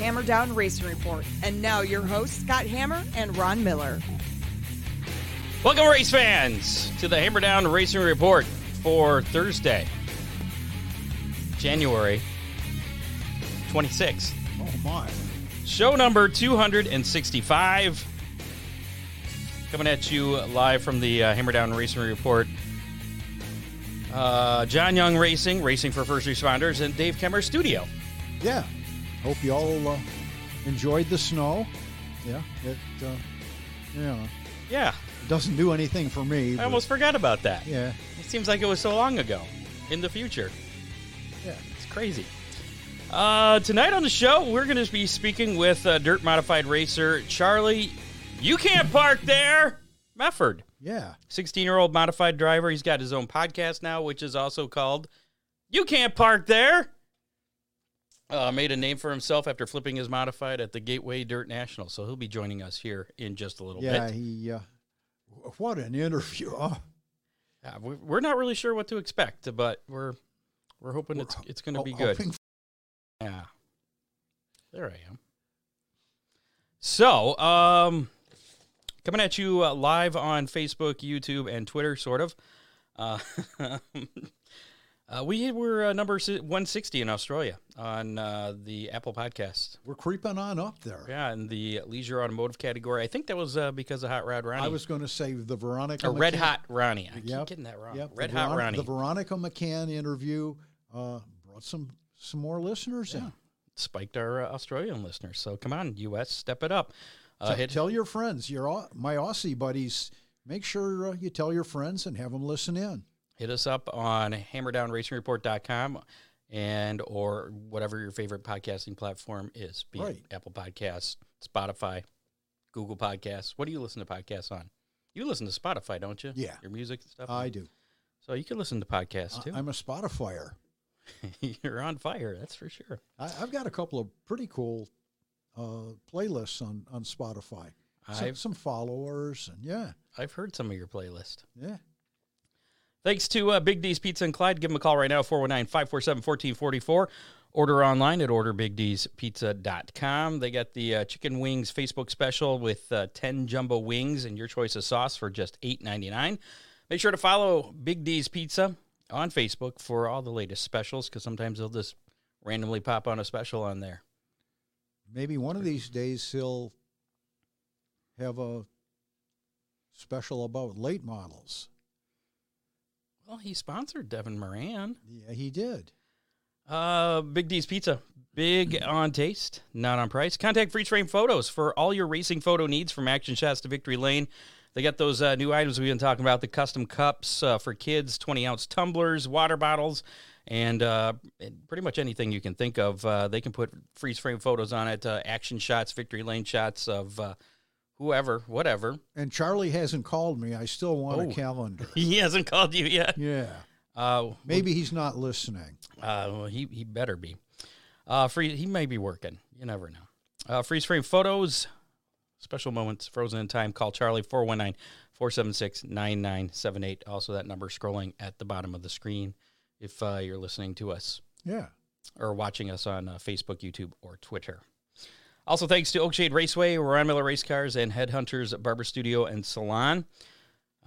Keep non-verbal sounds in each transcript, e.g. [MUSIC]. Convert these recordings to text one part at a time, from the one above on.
Hammer Down Racing Report. And now your hosts, Scott Hammer and Ron Miller. Welcome, race fans, to the Hammer Down Racing Report for Thursday, January 26th. Oh my. Show number 265. Coming at you live from the uh, Hammer Down Racing Report. Uh, John Young Racing, Racing for First Responders, and Dave Kemmer Studio. Yeah. Hope you all uh, enjoyed the snow. Yeah. It, uh, you know, Yeah, it doesn't do anything for me. I but- almost forgot about that. Yeah. It seems like it was so long ago in the future. Yeah. It's crazy. Uh, tonight on the show, we're going to be speaking with uh, dirt modified racer Charlie. You can't park there, Mefford. Yeah. 16 year old modified driver. He's got his own podcast now, which is also called You Can't Park There. Uh, made a name for himself after flipping his modified at the Gateway Dirt National. So he'll be joining us here in just a little Yeah. bit. Yeah, he. Uh, what an interview! [LAUGHS] Oh, Yeah, we- we're not really sure what to expect, but we're we're hoping it's it's going to ho- be good. Yeah. There I am. So, um, coming at you uh, live on Facebook, YouTube, and Twitter, sort of. Uh, [LAUGHS] uh, we were uh, number 160 in Australia on uh, the Apple Podcast. We're creeping on up there. Yeah, in the leisure automotive category. I think that was uh, because of Hot Rod Ronnie. I was going to say the Veronica. or Red McCann- Hot Ronnie. I keep getting that wrong. Yep, Red the Hot Veron- Ronnie. The Veronica McCann interview uh, brought some some more listeners in. spiked our uh, Australian listeners. So come on, U.S., step it up. Uh, hit, tell your friends, your my Aussie buddies. Make sure uh, you tell your friends and have them listen in. Hit us up on hammerdownracingreport.com and or whatever your favorite podcasting platform is, be Right. it Apple Podcasts, Spotify, Google Podcasts. What do you listen to podcasts on? You listen to Spotify, don't you? Yeah. Your music and stuff? I do. So you can listen to podcasts too. I'm a Spotifyer. [LAUGHS] You're on fire, that's for sure. I, I've got a couple of pretty cool uh, playlists on on Spotify. Some, I've some followers and yeah, I've heard some of your playlist. yeah. Thanks to uh, Big D's Pizza and Clyde. Give them a call right now, 419 547 1444. Order online at orderbigdspizza.com. They got the uh, chicken wings Facebook special with uh, 10 jumbo wings and your choice of sauce for just $8.99. Make sure to follow Big D's Pizza on Facebook for all the latest specials because sometimes they'll just randomly pop on a special on there. Maybe one of these days he'll have a special about late models. Well, he sponsored Devin Moran. Yeah, he did. Uh, Big D's Pizza. Big on taste, not on price. Contact Freeze Frame Photos for all your racing photo needs from action shots to victory lane. They got those uh, new items we've been talking about the custom cups uh, for kids, 20 ounce tumblers, water bottles, and, uh, and pretty much anything you can think of. Uh, they can put freeze frame photos on it, uh, action shots, victory lane shots of uh, whoever, whatever. And Charlie hasn't called me. I still want Oh. a calendar. [LAUGHS] He hasn't called you yet. Yeah. Uh, Maybe he's not listening. Uh, well, he he better be. Uh, free. He may be working. You never know. Uh, freeze frame photos, special moments, frozen in time. Call Charlie 419-476-9978. Also, that number scrolling at the bottom of the screen if uh, you're listening to us Yeah. or watching us on uh, Facebook, YouTube, or Twitter. Also, thanks to Oakshade Raceway, Ron Miller Race Cars, and Headhunters Barber Studio and Salon.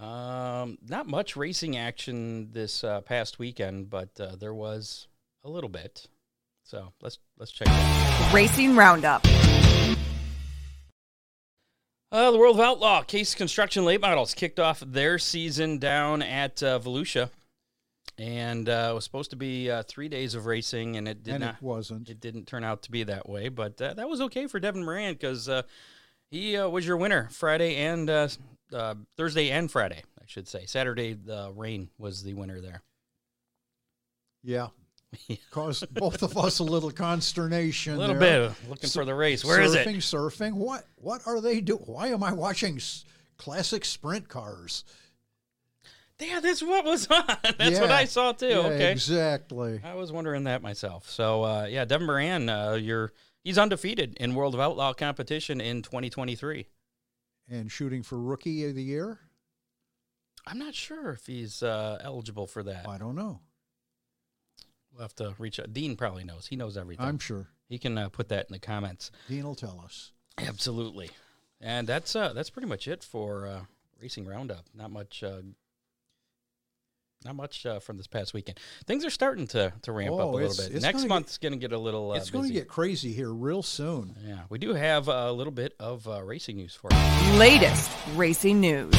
Um, not much racing action this uh, past weekend, but uh, there was a little bit. So let's let's check. It out. Racing Roundup. Uh, the World of Outlaw Case Construction Late Models kicked off their season down at uh, Volusia, and uh, it was supposed to be uh, three days of racing, and it did and not. it wasn't. It didn't turn out to be that way, but uh, that was okay for Devin Moran because uh, he uh, was your winner Friday and uh, uh, Thursday and Friday, I should say. Saturday, the rain was the winner there. yeah. [LAUGHS] Caused both of us a little consternation. A little there. bit looking for the race. Where is surfing, it? Surfing, What? What are they doing? Why am I watching s- classic sprint cars? Yeah, that's what was [LAUGHS] on. That's what I saw too. Yeah, okay. exactly. I was wondering that myself. So uh, yeah, Devin Moran, uh, you're he's undefeated in World of Outlaw competition in 2023. And shooting for rookie of the year? I'm not sure if he's uh, eligible for that. I don't know. We'll have to reach out. Dean probably knows. He knows everything. I'm sure he can uh, put that in the comments. Dean will tell us. Absolutely. And that's uh, that's pretty much it for uh, racing roundup. Not much. Not much uh, from this past weekend. Things are starting to, to ramp up a Oh, little it's- bit. it's Next gonna month's going to get a little. Uh, it's going to get crazy here real soon. Yeah, we do have a little bit of uh, racing news for you. Latest racing news.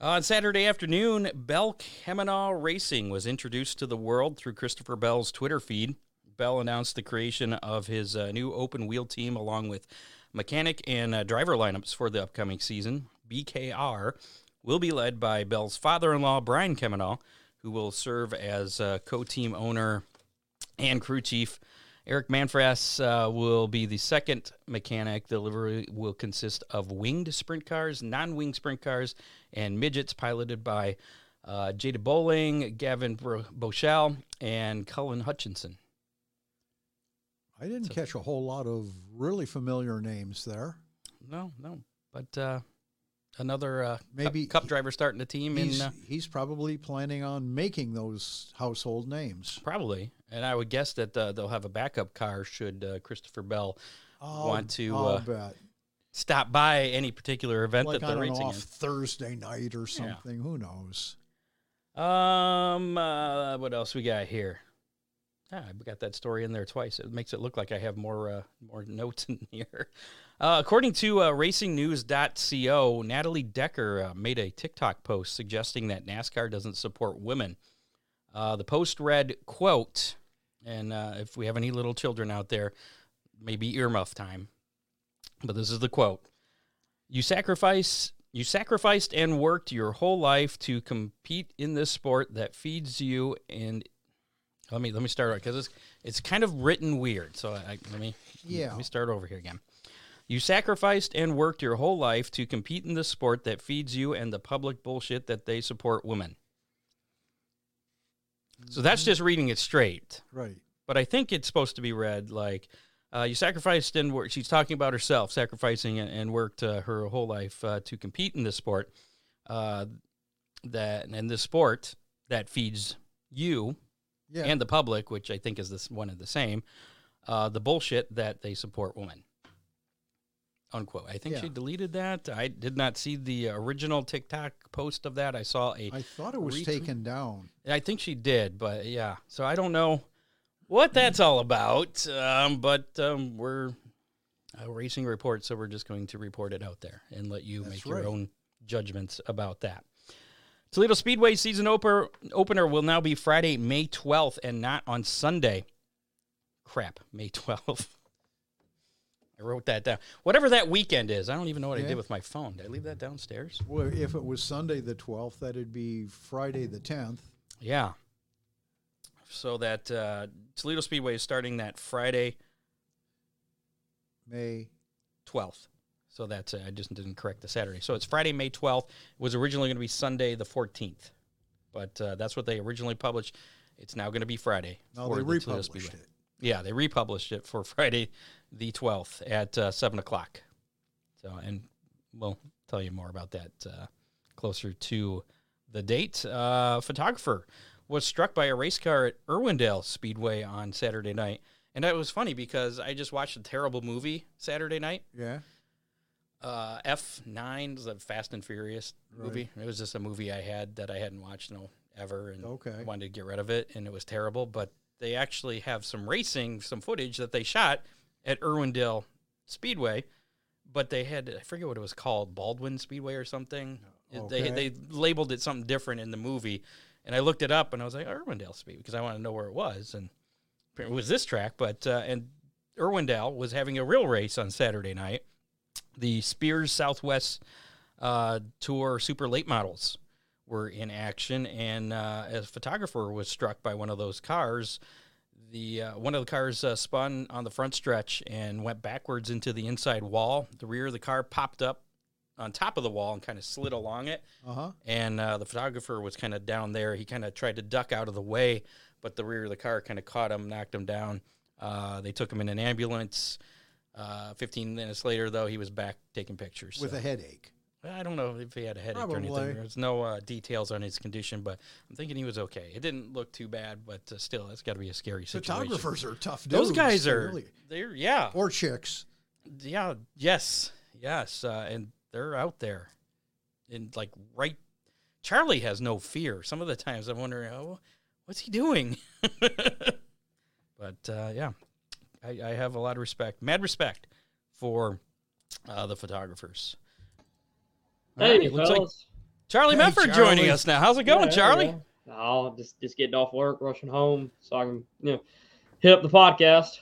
On Saturday afternoon, Bell Kemenah Racing was introduced to the world through Christopher Bell's Twitter feed. Bell announced the creation of his uh, new open wheel team along with mechanic and uh, driver lineups for the upcoming season. BKR will be led by Bell's father in law, Brian Kemenah, who will serve as uh, co team owner and crew chief. Eric Manfras uh, will be the second mechanic. The livery will consist of winged sprint cars, non winged sprint cars, and midgets piloted by uh, Jada Bowling, Gavin Bro- Boschel, and Cullen Hutchinson. I didn't catch a whole lot of really familiar names there. No, no, but uh, another uh, Maybe cup, cup driver starting the team in He's, uh, he's probably planning on making those household names. probably, and I would guess that uh, they'll have a backup car should uh, Christopher Bell I'll- Want to, uh, stop by any particular event Like that they're racing off Thursday night or something. Who knows? Um, uh, what else we got here? Ah, I got that story in there twice. It makes it look like I have more uh, more [LAUGHS] notes in here. Uh, according to uh, RacingNews.co, Natalie Decker uh, made a TikTok post suggesting that NASCAR doesn't support women. Uh, the post read, "quote," and uh, if we have any little children out there, maybe earmuff time. But this is the quote: "You sacrifice." You sacrificed and worked your whole life to compete in this sport that feeds you and let me let me start because it's it's kind of written weird. So I, let me Yeah. let me start over here again. You sacrificed and worked your whole life to compete in this sport that feeds you and the public bullshit that they support women. So that's just reading it straight. Right. But I think it's supposed to be read like uh, you sacrificed and worked. She's talking about herself, sacrificing and, and worked uh, her whole life uh, to compete in this sport. Uh, that and this sport that feeds you Yeah. and the public, which I think is this one and the same, uh, the bullshit that they support women. Unquote. I think she deleted that. I did not see the original TikTok post of that. I saw a. I thought it was retweet- taken down. I think she did, but yeah. So I don't know what that's all about. Um, but um, we're a racing report, so we're just going to report it out there and let you That's make your own judgments about that. Toledo Speedway season opener, opener will now be Friday, May 12th, and not on Sunday. Crap, May 12th. [LAUGHS] I wrote that down. Whatever that weekend is, I don't even know what I did with my phone. Did I leave that downstairs? Well, if it was Sunday the 12th, that'd be Friday the 10th. Yeah. So that uh, Toledo Speedway is starting that Friday May. 12th. So that's uh, I just didn't correct the Saturday. So it's Friday, May 12th. It was originally going to be Sunday the 14th, but uh, that's what they originally published. It's now going to be Friday. For they the republished it. Yeah, they republished it for [LAUGHS] Friday the 12th at uh, 7 o'clock. So, and we'll tell you more about that uh, closer to the date. Uh, photographer was struck by a race car at Irwindale Speedway on Saturday night. And it was funny because I just watched a terrible movie Saturday night. Yeah. Uh, F9 is a Fast and Furious Right. movie. It was just a movie I had that I hadn't watched no ever, and Okay. Wanted to get rid of it, and it was terrible. But they actually have some racing, some footage that they shot at Irwindale Speedway, but they had I forget what it was called, Baldwin Speedway or something. It- They they labeled it something different in the movie, and I looked it up, and I was like Irwindale Speed because I wanted to know where it was, and it was this track. But uh, and Irwindale was having a real race on Saturday night the Spears Southwest uh, Tour Super Late Models were in action, and uh, a photographer was struck by one of those cars. The uh, one of the cars uh, spun on the front stretch and went backwards into the inside wall. The rear of the car popped up on top of the wall and kind of slid along it. Uh huh. And uh, the photographer was kind of down there. He kind of tried to duck out of the way, but the rear of the car kind of caught him, knocked him down. Uh, they took him in an ambulance. Uh, 15 minutes later, though, he was back taking pictures. With so- a headache. I don't know if he had a headache or anything. There's no uh, details on his condition, but I'm thinking he was okay. It didn't look too bad, but uh, still, that's got to be a scary situation. Photographers are tough dudes. Those guys are, really- they're yeah, or chicks. yeah, yes, yes, uh, and they're out there, and like right. Charlie has no fear. Some of the times I'm wondering, oh, what's he doing? [LAUGHS] but uh, yeah, I, I have a lot of respect, mad respect for uh, the photographers. All Hey, right, looks like fellas. Charlie Hey, Mefford joining us now. How's it going, Yeah, Charlie? yeah. Oh, just just getting off work, rushing home, so I can you know hit up the podcast.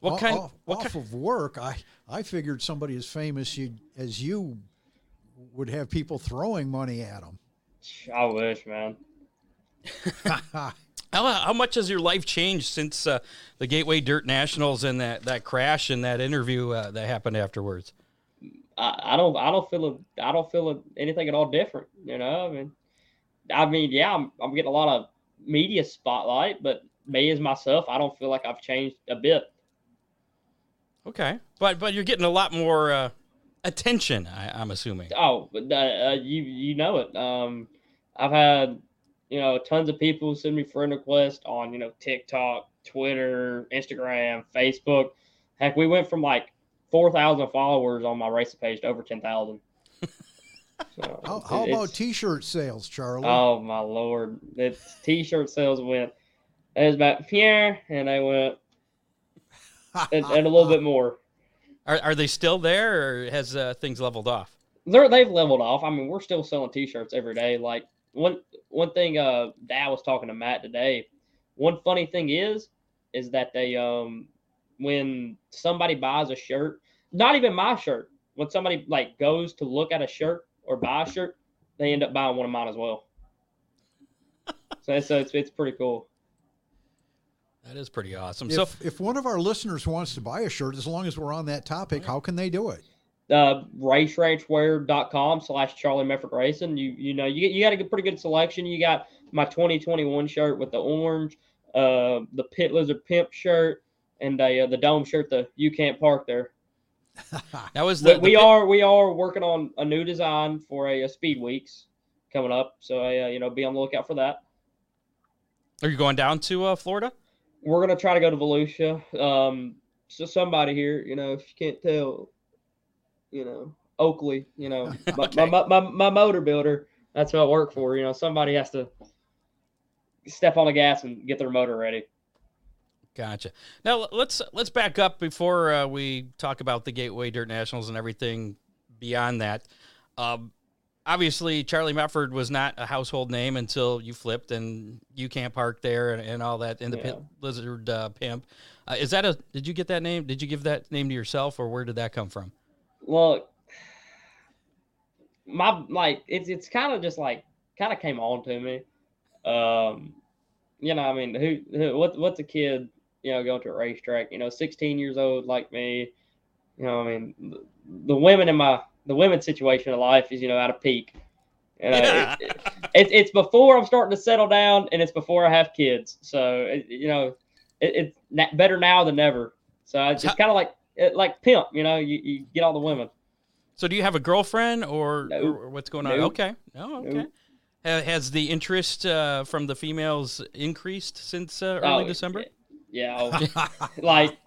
What Off- kind? Off, what off kind? of work, I I figured somebody as famous you, as you would have people throwing money at them. I wish, man. [LAUGHS] How, how much has your life changed since uh, the Gateway Dirt Nationals and that, that crash and that interview uh, that happened afterwards? I, I don't I don't feel a, I don't feel a, anything at all different. You know, I mean, I mean, yeah, I'm I'm getting a lot of media spotlight, but me as myself, I don't feel like I've changed a bit. Okay, but but you're getting a lot more uh, attention. I, I'm assuming. Oh, but, uh, uh, you you know it. Um, I've had you know tons of people send me friend requests on you know TikTok, Twitter, Instagram, Facebook. Heck, we went from like four thousand followers on my racing page to over ten thousand. [LAUGHS] So, How, how about T-shirt sales, Charlie? Oh my lord! It's t-shirt sales went. It was about Pierre, and I went and, and a little bit [LAUGHS] more. Are, are they still there, or has uh, things leveled off? they're they've leveled off. I mean, we're still selling T-shirts every day. Like one one thing, uh, Dad was talking to Matt today. One funny thing is, is that they um, when somebody buys a shirt, not even my shirt, when somebody like goes to look at a shirt or buy a shirt, they end up buying one of mine as well. [LAUGHS] so so it's it's pretty cool. That is pretty awesome. so if, if one of our listeners wants to buy a shirt, as long as we're on that topic, how can they do it? uh, raceranchwear.com slash Charlie Mefford Racing. You you know you you got a pretty good selection. You got my 2021 shirt with the orange, uh, the Pit Lizard Pimp shirt, and uh, the dome shirt. The you can't park there. [LAUGHS] that was We, the, we are we are working on a new design for a, a Speed Weeks coming up. So uh, you know be on the lookout for that. Are you going down to uh, Florida? We're gonna try to go to Volusia. Um, so somebody here, you know, if you can't tell, you know, Oakley, you know, [LAUGHS] my, Okay. my, my, my motor builder. That's who I work for. You know, somebody has to step on the gas and get their motor ready. Gotcha. Now let's let's back up before uh, we talk about the Gateway Dirt Nationals and everything beyond that. Um, obviously, Charlie Mefford was not a household name until you flipped and you can't park there and, and all that in the pit Yeah. lizard uh, pimp. Uh, is that a? Did you get that name? Did you give that name to yourself, or where did that come from? Look, my like it's it's kind of just like kind of came on to me. Um, you know, I mean, who, who what what's a kid you know going to a racetrack? You know, 16 years old like me. You know, I mean, the, the women in my the women's situation of life is you know at a peak. You know, it- [LAUGHS] it- it's it's before I'm starting to settle down, and it's before I have kids. So it, you know, it's better now than never. So it's just kind of like like pimp. You know, you, you get all the women. So, do you have a girlfriend, or, No. or what's going on? Nope. Okay. Oh, okay. Nope. Has the interest uh, from the females increased since uh, early Oh, December? Yeah, [LAUGHS] like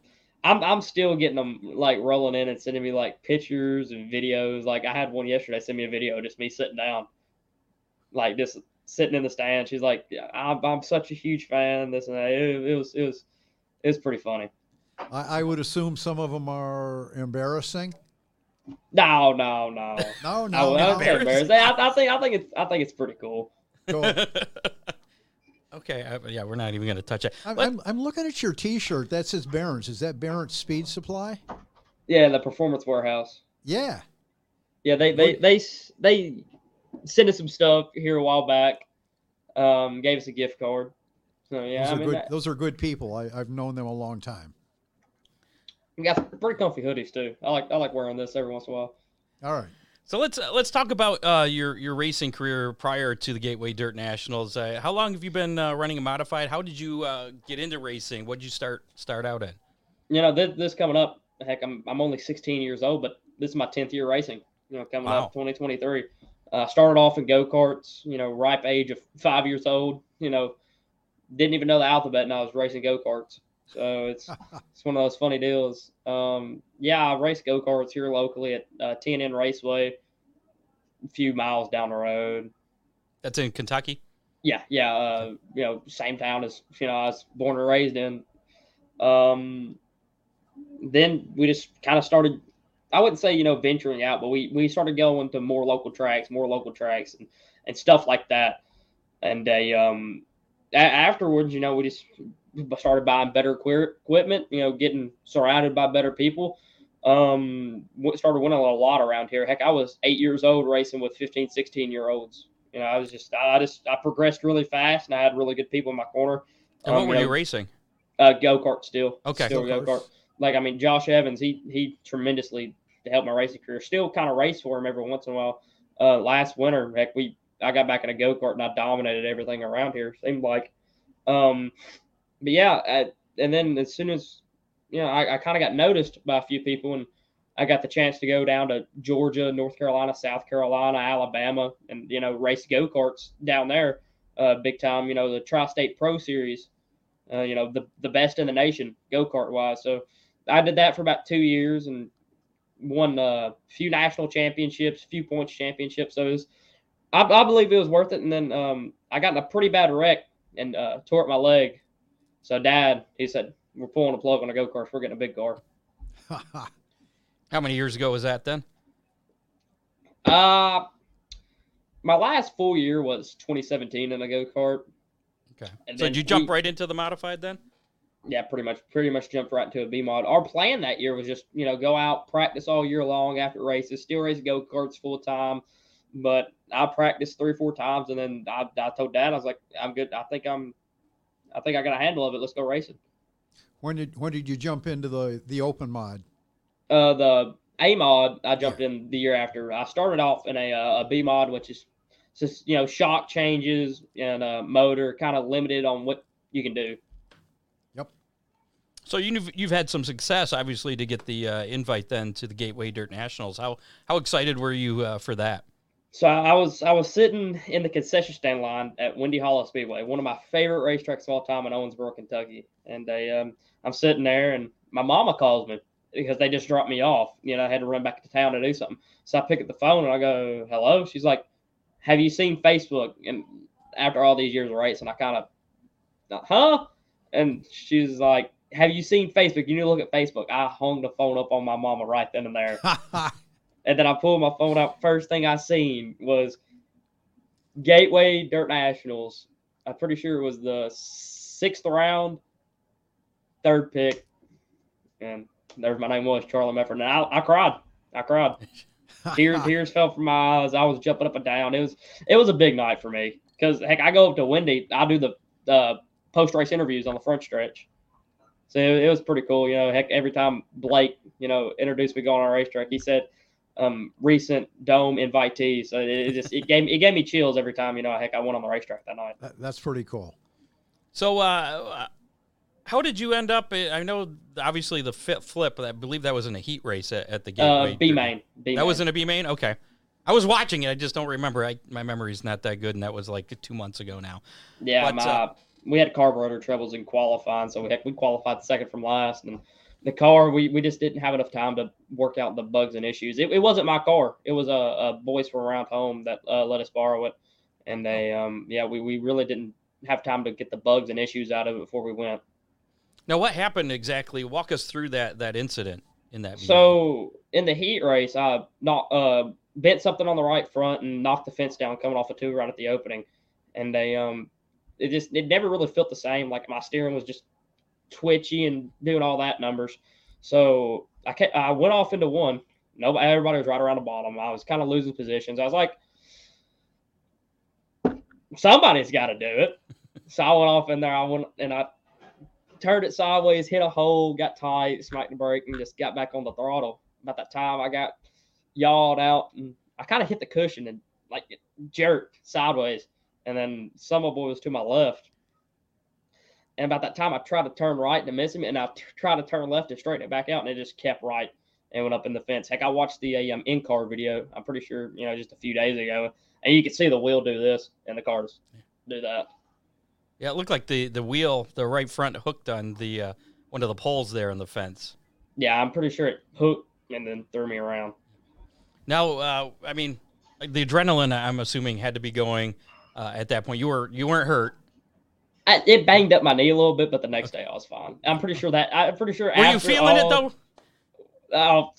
I'm I'm still getting them like rolling in and sending me like pictures and videos. Like I had one yesterday send me a video just me sitting down, like just sitting in the stand. She's like, I'm I'm such a huge fan. This and that. It, it was it was it was pretty funny. I, I would assume some of them are embarrassing. No, no, no. No, no, I no. wouldn't embarrassing. I, I think I think it's I think it's pretty cool. Go. [LAUGHS] okay. I, yeah, we're not even going to touch it. I'm, I'm, I'm looking at your T-shirt. That says Barron's. Is that Barron's Speed Supply? Yeah, the performance warehouse. Yeah. Yeah, they they they s- they sent us some stuff here a while back. Um, gave us a gift card. So yeah, those, I are mean, good, that- those are good people. I, I've known them a long time. we got pretty comfy hoodies too. I like I like wearing this every once in a while. All right. So let's uh, let's talk about uh, your your racing career prior to the Gateway Dirt Nationals. Uh, how long have you been uh, running a modified? How did you uh, get into racing? What did you start start out in? You know, this, this coming up. Heck, I'm I'm only 16 years old, but this is my 10th year racing. You know, coming Wow. up 2023. Uh, started off in go karts. You know, ripe age of five years old. You know, didn't even know the alphabet, and I was racing go karts. So it's [LAUGHS] it's one of those funny deals. Um, yeah, I race go karts here locally at uh, TNN Raceway, a few miles down the road. That's in Kentucky. Yeah, yeah, uh, you know, same town as you know I was born and raised in. Um, then we just kind of started. I wouldn't say you know venturing out, but we we started going to more local tracks, more local tracks, and and stuff like that. And they um a- afterwards, you know, we just started buying better equi- equipment. You know, getting surrounded by better people. Um, w- started winning a lot around here. Heck, I was eight years old racing with 15, 16 year olds. You know, I was just, I just, I progressed really fast, and I had really good people in my corner. And what Um, were you you racing? uh, go kart still. Okay. Still go kart. Like I mean, Josh Evans, he he tremendously helped my racing career. Still kind of race for him every once in a while. Uh, last winter, heck, we I got back in a go kart and I dominated everything around here. Seemed like, um, but yeah, I, and then as soon as you know, I, I kind of got noticed by a few people and. I got the chance to go down to Georgia, North Carolina, South Carolina, Alabama, and you know race go karts down there, uh, big time. You know the Tri-State Pro Series, uh, you know the the best in the nation go kart wise. So I did that for about two years and won a few national championships, few points championships. So was, I, I believe it was worth it. And then um, I got in a pretty bad wreck and uh, tore up my leg. So Dad, he said, "We're pulling the plug on a go kart. We're getting a big car." [LAUGHS] How many years ago was that then? Uh my last full year was 2017 in a go kart. Okay. And So did you jump we- right into the modified then? yeah, pretty much, pretty much jumped right into a B mod. Our plan that year was just, you know, go out, practice all year long after races, still race go karts full time. But I practiced three or four times, and then I, I told Dad, I was like, I'm good. I think I'm, I think I got a handle of it. Let's go racing. when did when did you jump into the the open mod? Uh, the A mod, I jumped in the year after. I started off in a, uh, a B mod, which is just you know shock changes and uh, motor, kind of limited on what you can do. Yep. So you've you've had some success, obviously, to get the uh, invite then to the Gateway Dirt Nationals. How how excited were you uh, for that? So I was I was sitting in the concession stand line at Windy Hollow Speedway, one of my favorite racetracks of all time in Owensboro, Kentucky. And they, um, I'm sitting there, and my mama calls me because they just dropped me off. You know, I had to run back to town to do something. So I pick up the phone and I go, "Hello." She's like, "Have you seen Facebook?" And after all these years of racing, I kind of, huh? And she's like, "Have you seen Facebook? You need to look at Facebook." I hung the phone up on my mama right then and there. [LAUGHS] And then I pulled my phone out. First thing I seen was Gateway Dirt Nationals. I'm pretty sure it was the sixth round, third pick, and there's my name was Charlie Mefford. And I, I cried. I cried. [LAUGHS] Tears, tears fell from my eyes. I was jumping up and down. It was, it was a big night for me because heck, I go up to Windy. I do the uh, post race interviews on the front stretch. So it, it was pretty cool. You know, heck, every time Blake, you know, introduced me going on a racetrack, he said, um, recent dome invitee. So it, it just it gave it gave me chills every time. You know, heck, I went on the racetrack that night. That- that's pretty cool. So, uh, how did you end up? I know obviously the fit flip. I believe that was in a heat race at, at the Gateway. Uh, B main, That was in a B main. Okay, I was watching it. I just don't remember. I, my memory's not that good, and that was like two months ago now. yeah. but, my uh, we had carburetor troubles in qualifying, so we heck we qualified second from last, and the car we, we just didn't have enough time to work out the bugs and issues. It, it wasn't my car. It was a, a boys from around home that uh, let us borrow it, and they um yeah we, we really didn't have time to get the bugs and issues out of it before we went. Now, what happened exactly? Walk us through that that incident in that. Main. So in the heat race, I not uh bent something on the right front and knocked the fence down coming off a two right at the opening, and they um it just it never really felt the same. Like my steering was just twitchy and doing all that numbers. So I kept, I went off into one. Nobody, everybody was right around the bottom. I was kind of losing positions. I was like, somebody's got to do it. [LAUGHS] So I went off in there. I went and I turned it sideways, hit a hole, got tight, smacked the brake, and just got back on the throttle. About that time, I got yawed out, and I kind of hit the cushion and like jerked sideways, and then Summer Boy was to my left. And about that time, I tried to turn right to miss him, and I t- tried to turn left and straighten it back out, and it just kept right. and went up in the fence. Heck, I watched the um, in car video. I'm pretty sure you know just a few days ago, and you can see the wheel do this and the cars do that. Yeah, it looked like the the wheel, the right front hooked on the uh, one of the poles there in the fence. Yeah, I'm pretty sure it hooked and then threw me around. Now, uh, I mean, the adrenaline, I'm assuming, had to be going uh, at that point. You were you weren't hurt. I, it banged up my knee a little bit, but the next day I was fine. I'm pretty sure that I'm pretty sure. Were you feeling it though? Oh,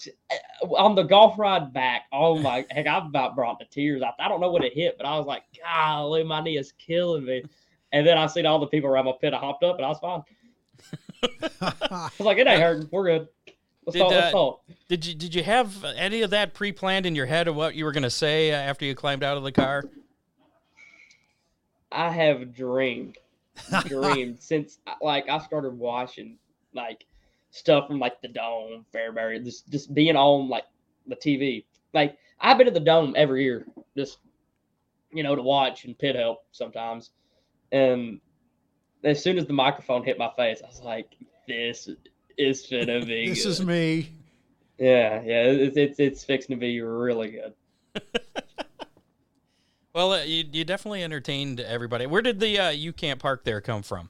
on the golf ride back, oh my [LAUGHS] heck, I about brought the tears out. I don't know what it hit, but I was like, golly, my knee is killing me. And then I seen all the people around my pit. I hopped up and I was fine. [LAUGHS] I was like, it ain't hurting. We're good. Let's Did, talk. Let's uh, talk. Did you did you have any of that pre-planned in your head of what you were going to say after you climbed out of the car? I have dreamed, [LAUGHS] dreamed since uh, like I started watching like stuff from like the Dome, Fairbury, just just being on like the TV. Like I've been to the Dome every year, just you know to watch and pit help sometimes. And as soon as the microphone hit my face, I was like, "This is gonna be [LAUGHS] this good." is me. Yeah, yeah, it's it's it's fixing to be really good. [LAUGHS] Well, uh, you you definitely entertained everybody. Where did the uh, you can't park there come from?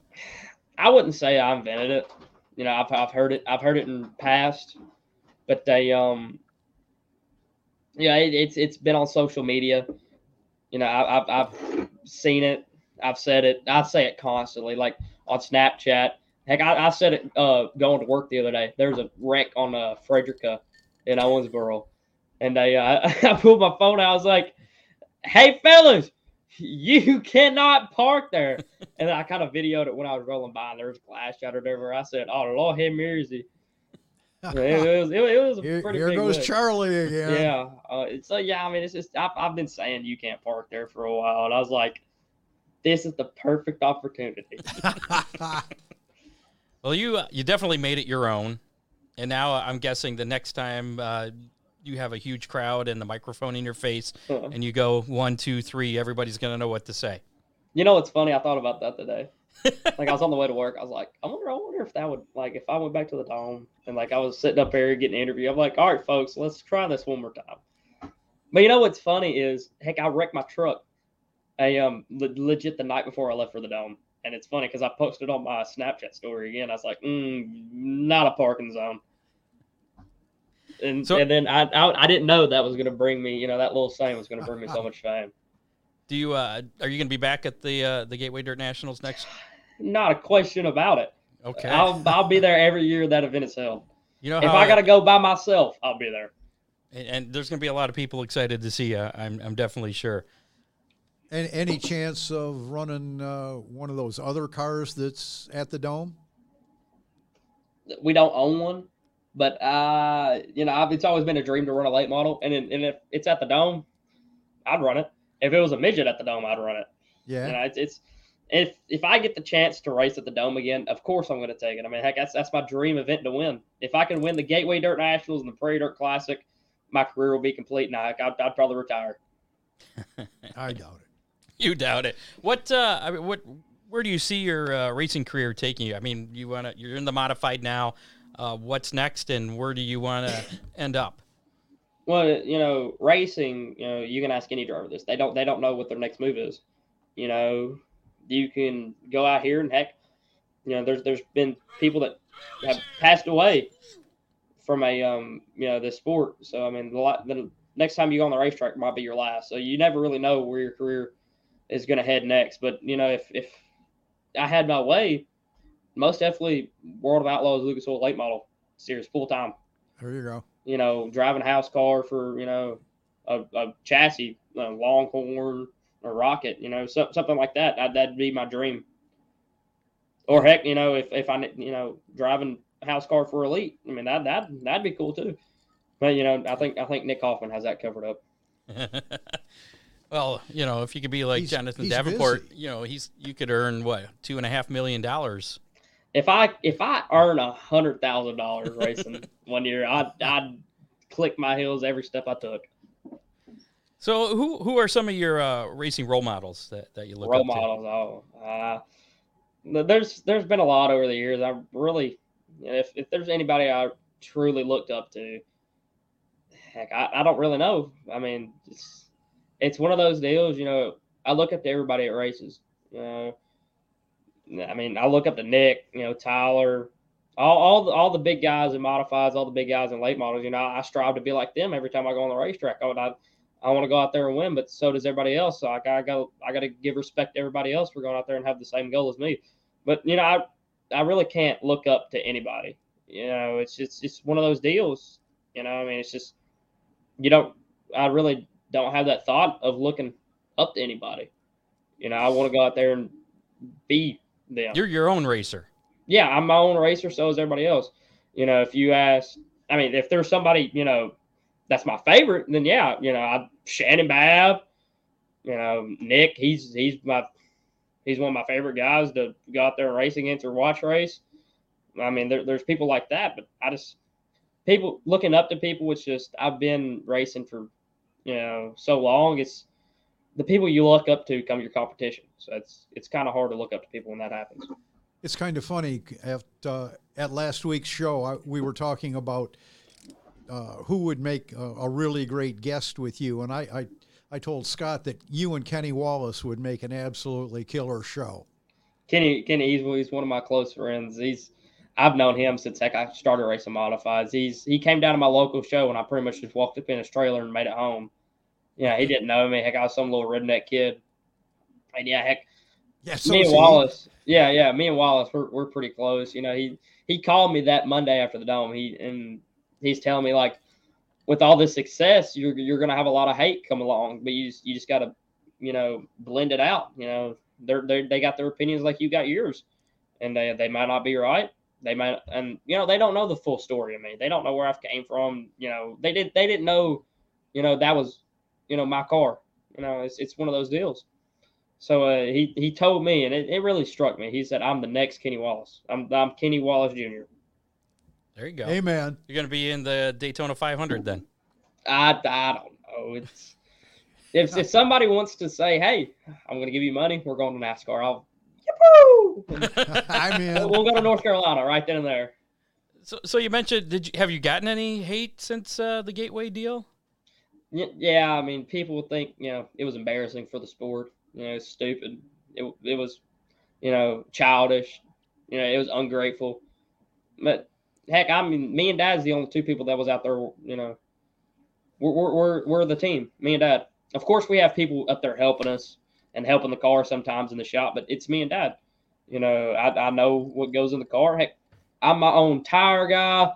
I wouldn't say I invented it. You know, I've, I've heard it. I've heard it in past, but they um, yeah, it, it's it's been on social media. You know, I, I've I've seen it. I've said it. I say it constantly, like on Snapchat. Heck, I, I said it uh, going to work the other day. There was a wreck on uh, Frederica in Owensboro, and I uh, [LAUGHS] I pulled my phone out. I was like, "Hey, fellas, you cannot park there." [LAUGHS] And I kind of videoed it when I was rolling by, and there was glass shattered everywhere. I said, "Oh, Lord have mercy." it, it was it, it was a Here, pretty here big goes wreck. Charlie again. Yeah. Uh, so yeah, I mean, it's just I've, I've been saying you can't park there for a while, and I was like, this is the perfect opportunity. [LAUGHS] Well, you uh, you definitely made it your own, and now I'm guessing the next time uh, you have a huge crowd and the microphone in your face, and you go one, two, three, everybody's gonna know what to say. you know what's funny? I thought about that today. [LAUGHS] like I was on the way to work, I was like, I wonder, I wonder if that would like if I went back to the dome and like I was sitting up there getting an interview. I'm like, all right, folks, let's try this one more time. But you know what's funny is, heck, I wrecked my truck. I um le- legit the night before I left for the dome, and it's funny because I posted on my Snapchat story again. I was like, mm, not a parking zone. And, So- and then I, I I didn't know that was gonna bring me, you know, that little saying was gonna bring me so [LAUGHS] much fame. Do you uh, are you gonna be back at the uh, the Gateway Dirt Nationals next? Not a question about it. Okay. I'll I'll be there every year that event is held. [LAUGHS] you know If how I gotta go by myself, I'll be there. and, and there's gonna be a lot of people excited to see you. I'm I'm definitely sure. And any chance of running uh, one of those other cars that's at the dome? We don't own one, but uh, you know, I've, it's always been a dream to run a late model, and in, and if it's at the dome, I'd run it. If it was a midget at the dome, I'd run it. Yeah. You know, it's, it's if if I get the chance to race at the dome again, of course I'm going to take it. I mean, heck, that's that's my dream event to win. If I can win the Gateway Dirt Nationals and the Prairie Dirt Classic, my career will be complete. Now I'd, I'd probably retire. [LAUGHS] I doubt it. You doubt it. What uh, I mean, what where do you see your uh, racing career taking you? I mean, you want to you're in the modified now. Uh, what's next, and where do you want to [COUGHS] end up? Well, you know, racing, you know, you can ask any driver this. They don't they don't know what their next move is. You know, you can go out here and heck, you know, there's there's been people that have passed away from a um, you know, this sport. So I mean, the, lot- the next time you go on the racetrack might be your last. So you never really know where your career is going to head next. But you know, if if I had my way, most definitely World of Outlaws Lucas Oil late model series full time There you go. you know, driving a house car for, you know, a, a chassis, a Longhorn, a Rocket, you know, so, something like that. That that'd be my dream. Or heck, you know, if, if I, you know, driving a house car for Elite, I mean, that, that, that'd be cool too. But, you know, I think, I think Nick Hoffman has that covered up. [LAUGHS] well, you know, if you could be like He's- Jonathan he's Davenport, busy. you know, he's you could earn what two and a half million dollars. If I, if I earn a hundred thousand dollars racing [LAUGHS] one year, I'd, I'd click my heels every step I took. So, who who are some of your uh, racing role models that, that you look role up to? models. Oh, uh, there's there's been a lot over the years. I really, if if there's anybody I truly looked up to, heck, I, I don't really know. I mean, it's it's one of those deals. You know, I look up to everybody at races. You know, I mean, I look up to Nick. You know, Tyler. All, all the all the big guys in modifies, all the big guys in late models. You know, I strive to be like them every time I go on the racetrack. I, I, I want to go out there and win, but so does everybody else. So I gotta go. I gotta give respect to everybody else for going out there and have the same goal as me. But you know, I I really can't look up to anybody. You know, it's just it's one of those deals. You know, I mean, it's just you don't. I really don't have that thought of looking up to anybody. You know, I want to go out there and be them. You're your own racer. Yeah, I'm my own racer. So is everybody else. You know, if you ask, I mean, if there's somebody, you know, that's my favorite, then yeah, you know, I Shannon Babb, you know, Nick, he's he's my he's one of my favorite guys to go out there and race against or watch race. I mean, there, there's people like that, but I just people looking up to people. It's just I've been racing for you know so long. It's the people you look up to come your competition. So it's it's kind of hard to look up to people when that happens. It's kind of funny. At uh, at last week's show, I, we were talking about uh, who would make a, a, really great guest with you, and I, I I told Scott that you and Kenny Wallace would make an absolutely killer show. Kenny Kenny he's, he's one of my close friends. He's I've known him since heck I started racing modifieds. He's he came down to my local show and I pretty much just walked up in his trailer and made it home. Yeah, he didn't know me. Heck, I was some little redneck kid. And yeah, heck, yeah, so me and Wallace. Yeah, yeah, me and Wallace, we're we're pretty close. You know, he he called me that Monday after the dome. He and he's telling me like, with all this success, you're you're gonna have a lot of hate come along, but you just, you just gotta, you know, blend it out. You know, they're, they they got their opinions like you got yours, and they they might not be right. They might, and you know, they don't know the full story of me. They don't know where I came from. You know, they did they didn't know, you know, that was, you know, my car. You know, it's it's one of those deals. So uh, he he told me, and it, it really struck me. He said, "I'm the next Kenny Wallace. I'm I'm Kenny Wallace Jr." There you go. Amen. You're going to be in the Daytona 500 then. I, I don't know. It's if if somebody wants to say, "Hey, I'm going to give you money. We're going to NASCAR." I'll [LAUGHS] I'm in. We'll go to North Carolina right then and there. So, so you mentioned, did you have you gotten any hate since uh, the Gateway deal? Yeah, I mean, people think you know it was embarrassing for the sport. You know, stupid. It it was, you know, childish. You know, it was ungrateful. But heck, I mean, me and Dad's the only two people that was out there. You know, we're we're we're, we're the team. Me and Dad. Of course, we have people up there helping us and helping the car sometimes in the shop, but it's me and Dad. You know, I, I know what goes in the car. Heck, I'm my own tire guy,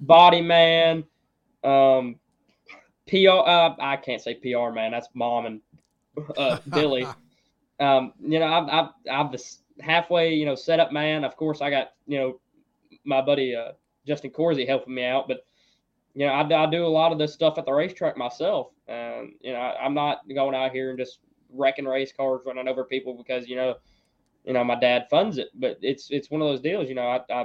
body man, um, PR. Uh, I can't say PR man. That's mom and uh, [LAUGHS] Billy. Um, you know, I've, I've, I've the halfway, you know, setup man. Of course, I got, you know, my buddy uh, Justin Corsi helping me out, but you know, I, I, do a lot of this stuff at the racetrack myself. And, you know, I, am not going out here and just wrecking race cars, running over people because, you know, you know, my dad funds it. But it's it's one of those deals, you know, I, I,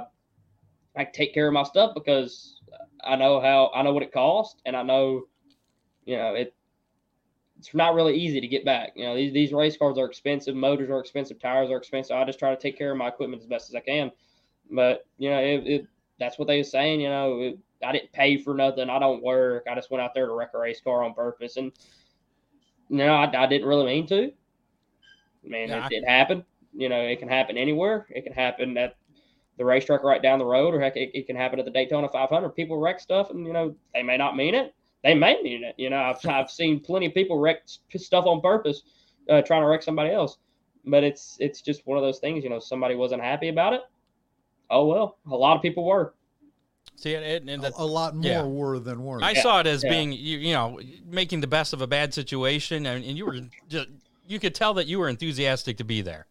I take care of my stuff because I know how I know what it costs and I know, you know, it it's not really easy to get back. You know, these, these race cars are expensive, motors are expensive, tires are expensive. I just try to take care of my equipment as best as I can. But you know, it, it that's what they were saying. You know, it, I didn't pay for nothing. I don't work. I just went out there to wreck a race car on purpose, and you know, I, I didn't really mean to. I mean, yeah, it, it happened. You know, it can happen anywhere. It can happen at the racetrack right down the road, or heck, it, it can happen at the Daytona 500. People wreck stuff, and you know, they may not mean it they may need it. You know, I've, I've seen plenty of people wreck stuff on purpose, uh, trying to wreck somebody else. But it's it's just one of those things. You know, somebody wasn't happy about it. Oh well, a lot of people were. See, it, and a, a, lot more yeah. were than weren't. I yeah. saw it as yeah. being you, you know making the best of a bad situation, and, and you were just, you could tell that you were enthusiastic to be there.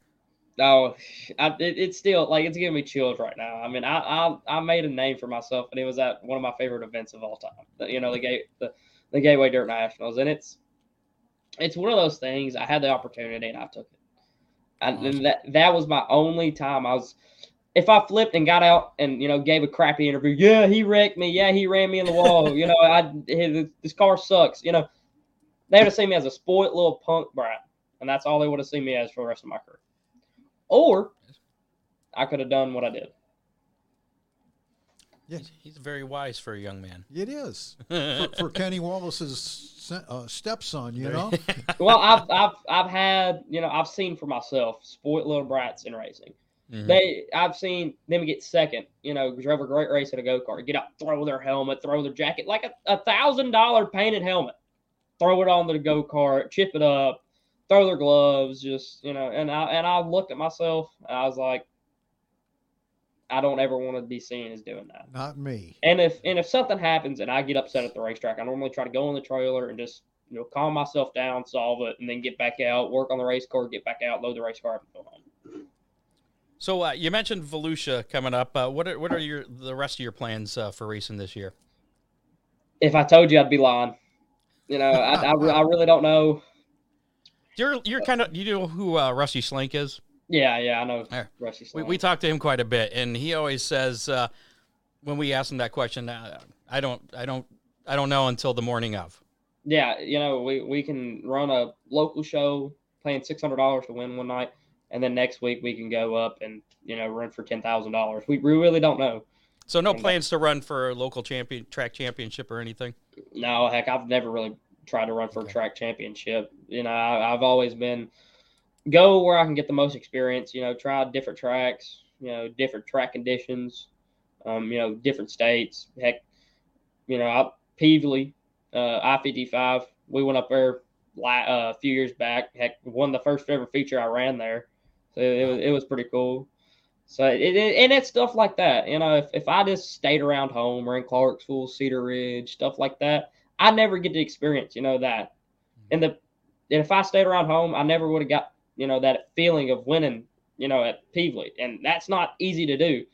No, I, it, it's still like it's giving me chills right now. I mean, I, I I made a name for myself, and it was at one of my favorite events of all time. You know, the gate the the Gateway Dirt Nationals, and it's it's one of those things. I had the opportunity, and I took it. And, that that was my only time I was. If I flipped and got out and you know gave a crappy interview, yeah, he wrecked me, yeah, he ran me in the wall, you know, I his, this car sucks, you know, they would have seen me as a spoiled little punk brat, and that's all they would have seen me as for the rest of my career or I could have done what I did. Yeah. He's, he's very wise for a young man. It is for, for [LAUGHS] Kenny Wallace's uh, stepson. You know, [LAUGHS] well, I've I've I've had you know I've seen for myself spoiled little brats in racing. Mhm. They I've seen them get second. You know, drove a great race at a go kart. Get up, throw their helmet, throw their jacket, like a, a thousand dollar painted helmet. Throw it on the go kart, chip it up, throw their gloves, just you know. And I and I looked at myself. And I was like, I don't ever want to be seen as doing that. not me. And if and if something happens and I get upset at the racetrack, I normally try to go in the trailer and just you know calm myself down, solve it, and then get back out, work on the race car, get back out, load the race car and go home. So uh, you mentioned Volusia coming up. Uh, what are what are your the rest of your plans uh, for racing this year? If I told you, I'd be lying. You know, I, I, I really don't know. You're you're kind of you know who uh, Rusty Schlenk is. Yeah, yeah, I know. Yeah. Rusty We, we talked to him quite a bit, and he always says uh, when we ask him that question, uh, I don't I don't I don't know until the morning of. yeah, you know, we, we can run a local show paying six hundred dollars to win one night, and then next week we can go up and you know run for ten thousand dollars. We, we really don't know. So no plans to run for a local champion track championship or anything. No, heck, I've never really tried to run for a track championship. You know, I, I've always been go where I can get the most experience. You know, try different tracks. You know, different track conditions. Um, you know, different states. Heck, you know, I, Pevely, uh, I fifty five. We went up there la- uh, a few years back. Heck, won the first ever feature I ran there. So it was it was pretty cool. So it, it and it's stuff like that. You know, if, if I just stayed around home or in Clarksville, Cedar Ridge, stuff like that, I never get to experience, you know, that. And the and if I stayed around home, I never would have got, you know, that feeling of winning, you know, at Pevely. And that's not easy to do.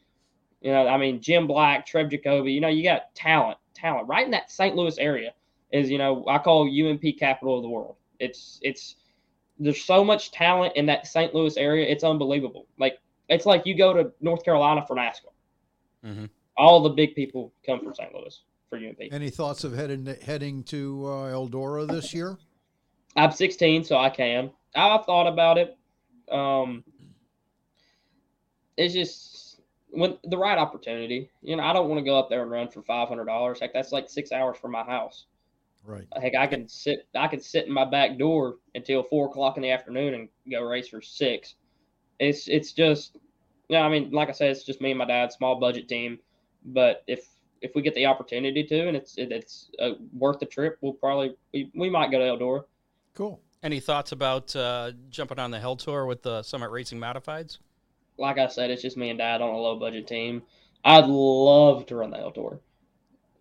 You know, I mean, Jim Black, Trev Jacoby, you know, you got talent, talent. Right in that St. Louis area is, you know, I call UMP capital of the world. It's it's there's so much talent in that St. Louis area, it's unbelievable. Like it's like you go to North Carolina for NASCAR. Mhm. All the big people come from St. Louis for. Any thoughts of heading heading to uh, Eldora this year? I'm 16, so I can. I've thought about it. Um, it's just when the right opportunity. You know, I don't want to go up there and run for five hundred dollars. Heck, that's like six hours from my house. Right. Heck, I can sit. I can sit in my back door until four o'clock in the afternoon and go race for six. It's it's just, yeah. I mean, like I said, it's just me and my dad, small budget team. But if if we get the opportunity to, and it's it, it's uh, worth the trip, we'll probably we, we might go to Eldora. Cool. Any thoughts about uh, jumping on the Hell Tour with the Summit Racing Modifieds? like I said, it's just me and Dad on a low budget team. I'd love to run the Hell Tour.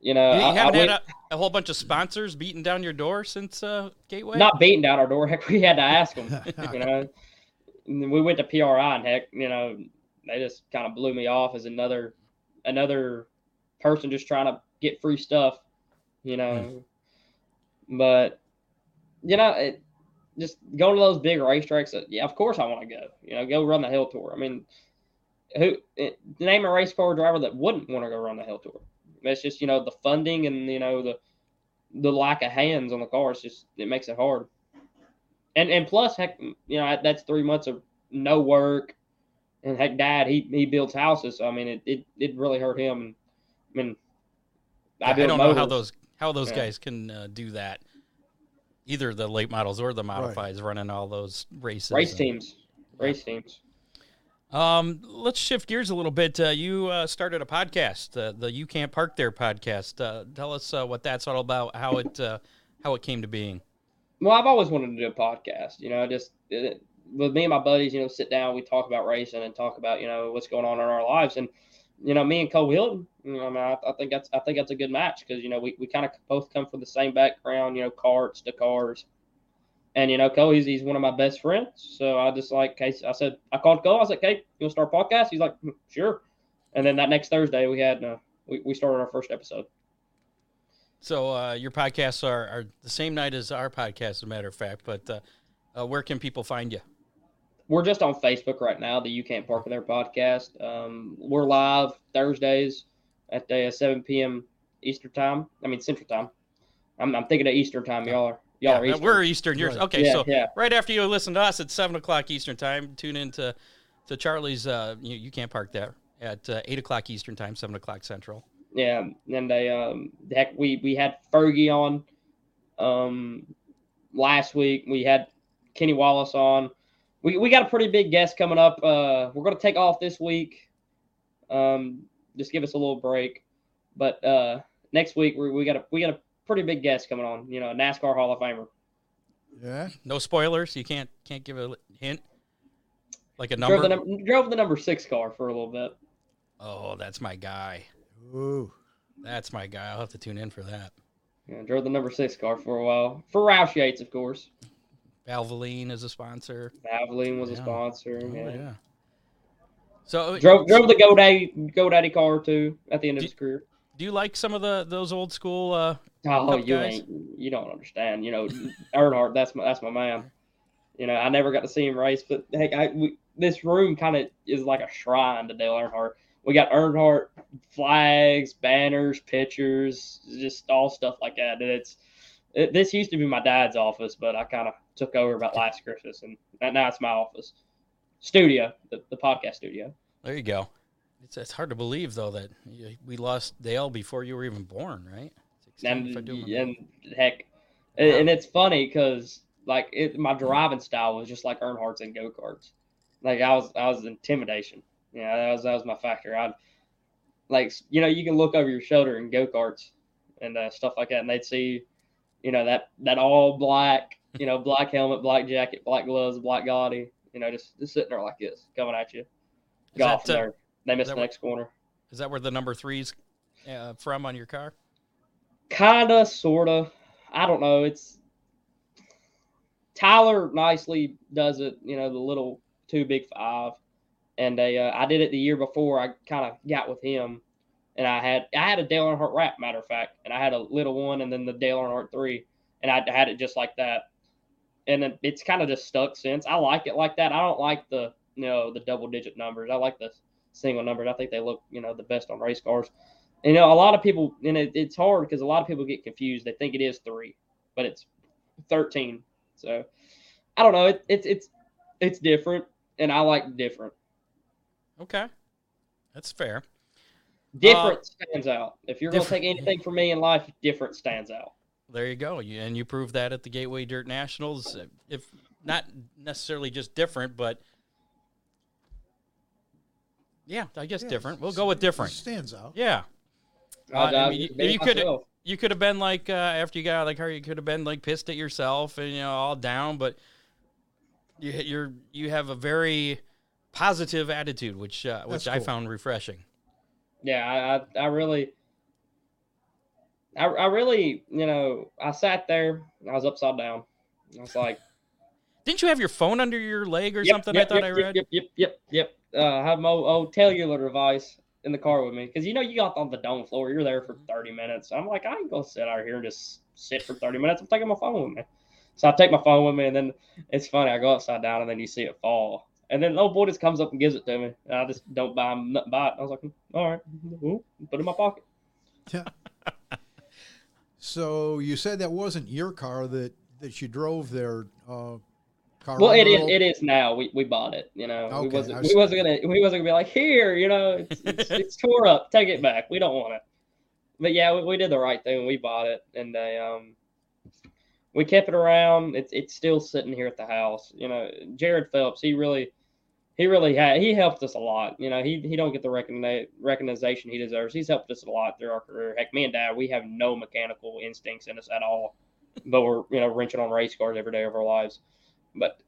You know, you I, I haven't went, had a, a whole bunch of sponsors beating down your door since uh, Gateway. not beating down our door. [LAUGHS] Heck, we had to ask them. [LAUGHS] you know, And then we went to PRI, and heck, you know, they just kind of blew me off as another another person just trying to get free stuff. You know, but you know, it, just going to those big racetracks. uh, Yeah, of course I want to go. You know, go run the Hell Tour. I mean, who it, name a race car driver that wouldn't want to go run the Hell Tour? It's just you know the funding and you know the the lack of hands on the car. It's just it makes it hard. And and plus, heck, you know that's three months of no work. And heck, Dad, he he builds houses. So I mean, it it, it really hurt him. And I mean, I, build don't know how those how those Yeah. guys can uh, do that. Either the late models or the modifieds running all those races. race and- teams, race teams. Um, let's shift gears a little bit. Uh, you uh, started a podcast, uh, the You Can't Park There podcast. Uh, tell us uh, what that's all about, how it uh, how it came to being. Well, I've always wanted to do a podcast. You know, just it, with me and my buddies, you know, sit down, we talk about racing and talk about you know what's going on in our lives, and you know, me and Cole Hilton. You know, I mean, I, I think that's I think that's a good match because you know we, we kind of both come from the same background. You know, carts to cars, and you know, Cole he's, he's one of my best friends. So I just like Case. I said I called Cole. I was like, "Hey, you want to start a podcast?" He's like, "Hmm, "Sure." And then that next Thursday we had uh, we we started our first episode. So uh, your podcasts are, are the same night as our podcast, as a matter of fact. But uh, uh, where can people find you? We're just on Facebook right now, the You Can't Park There podcast. Um, we're live Thursdays at uh, 7 p.m. Eastern time. I mean Central time. I'm, I'm thinking of Eastern time. Y'all are y'all Yeah, are Eastern. we're Eastern. Yours. Right. Okay, yeah, so yeah, right after you listen to us at seven o'clock Eastern time, tune in to, to Charlie's. Uh, you, you can't park there at uh, eight o'clock Eastern time, seven o'clock Central. Yeah, and they um heck we we had Fergie on um last week. We had Kenny Wallace on. We we got a pretty big guest coming up. Uh, we're gonna take off this week. Um, just give us a little break, but uh, next week we we got a we got a pretty big guest coming on. You know, NASCAR Hall of Famer. Yeah. No spoilers. You can't can't give a hint. Like a Drove number. the, num- drove the number six car for a little bit. oh, that's my guy. Ooh. That's my guy. I'll have to tune in for that. Yeah, drove the number six car for a while for Roush Yates, of course. Valvoline is a sponsor. Valvoline was a sponsor. Oh, yeah. yeah. So Drove drove the GoDaddy GoDaddy car too at the end of Do- his career. do you like some of the those old school? Uh, Oh, you guys? ain't you don't understand. You know, Earnhardt, that's my that's my man. You know, I never got to see him race, but heck, I we, this room kind of is like a shrine to Dale Earnhardt. We got Earnhardt flags, banners, pictures, just all stuff like that. And it's it, this used to be my dad's office, but I kind of took over about last Christmas, and now it's my office studio, the, the podcast studio. there you go. It's it's hard to believe though that y- we lost Dale before you were even born, right? 16, and if I do remember. and heck, and, and it's funny because like it, my driving style was just like Earnhardt's and go karts. Like I was, I was intimidation. Yeah, that was that was my factor. I like you know you can look over your shoulder in go karts and uh, stuff like that, and they'd see, you know that that all black, you know black helmet, black jacket, black gloves, black gaudy, you know just just sitting there like this coming at you. Is Golf that, uh, there. They missed that the next corner. Is that where the number three's uh, from on your car? Kinda, sorta. I don't know. It's Tyler nicely does it. You know, the little two big five, and they, uh, I did it the year before. I kind of got with him, and I had I had a Dale Earnhardt wrap, matter of fact, and I had a little one, and then the Dale Earnhardt three, and I had it just like that, and then it's kind of just stuck since. I like it like that. I don't like the you know the double digit numbers. I like the single numbers. I think they look you know the best on race cars. You know, a lot of people, and it, it's hard because a lot of people get confused. They think it is three, but it's thirteen. So I don't know. It, it's it's it's different, and I like different. Okay, that's fair. Different stands out. If you're gonna take [LAUGHS] anything from me in life, different stands out. There you go. You, and you proved that at the Gateway Dirt Nationals. uh, If not necessarily just different, but yeah, I guess Yeah, different. We'll go with different. Stands out. Yeah. Uh, I, I I mean, you- you could- you could have been like uh, after you got out of the car, you could have been like pissed at yourself and you know all down, but you you're you have a very positive attitude, which uh, which That's I found refreshing. Yeah, I, I, really, I, I really, you know, I sat there, and I was upside down. I was like, [LAUGHS] Didn't you have your phone under your leg or Yep, something? Yep, I thought yep, I read. Yep, yep, yep, yep. Uh, I have my old, old cellular device in the car with me because you know you got on the dome floor. You're there for 30 minutes. I'm like, I ain't gonna sit out here and just sit for 30 minutes. I'm taking my phone with me. So I take my phone with me, and then it's funny. I go upside down, and then you see it fall. And then old boy just comes up and gives it to me, and I just don't buy him nothing by it. I was like, all right, well, put it in my pocket. Yeah. [LAUGHS] so you said that wasn't your car that that you drove there. Uh, car Well, it is, it is now. We, we bought it. You know, we wasn't. We wasn't gonna. We wasn't gonna be like, here. You know, it's it's, [LAUGHS] it's tore up. Take it back. We don't want it. But yeah, we, we did the right thing. We bought it, and they um, we kept it around. It's it's still sitting here at the house. You know, Jared Phelps. He really, he really had. He helped us a lot. You know, he he don't get the recogni- recognition he deserves. He's helped us a lot through our career. Heck, me and Dad, we have no mechanical instincts in us at all. But we're you know wrenching on race cars every day of our lives. But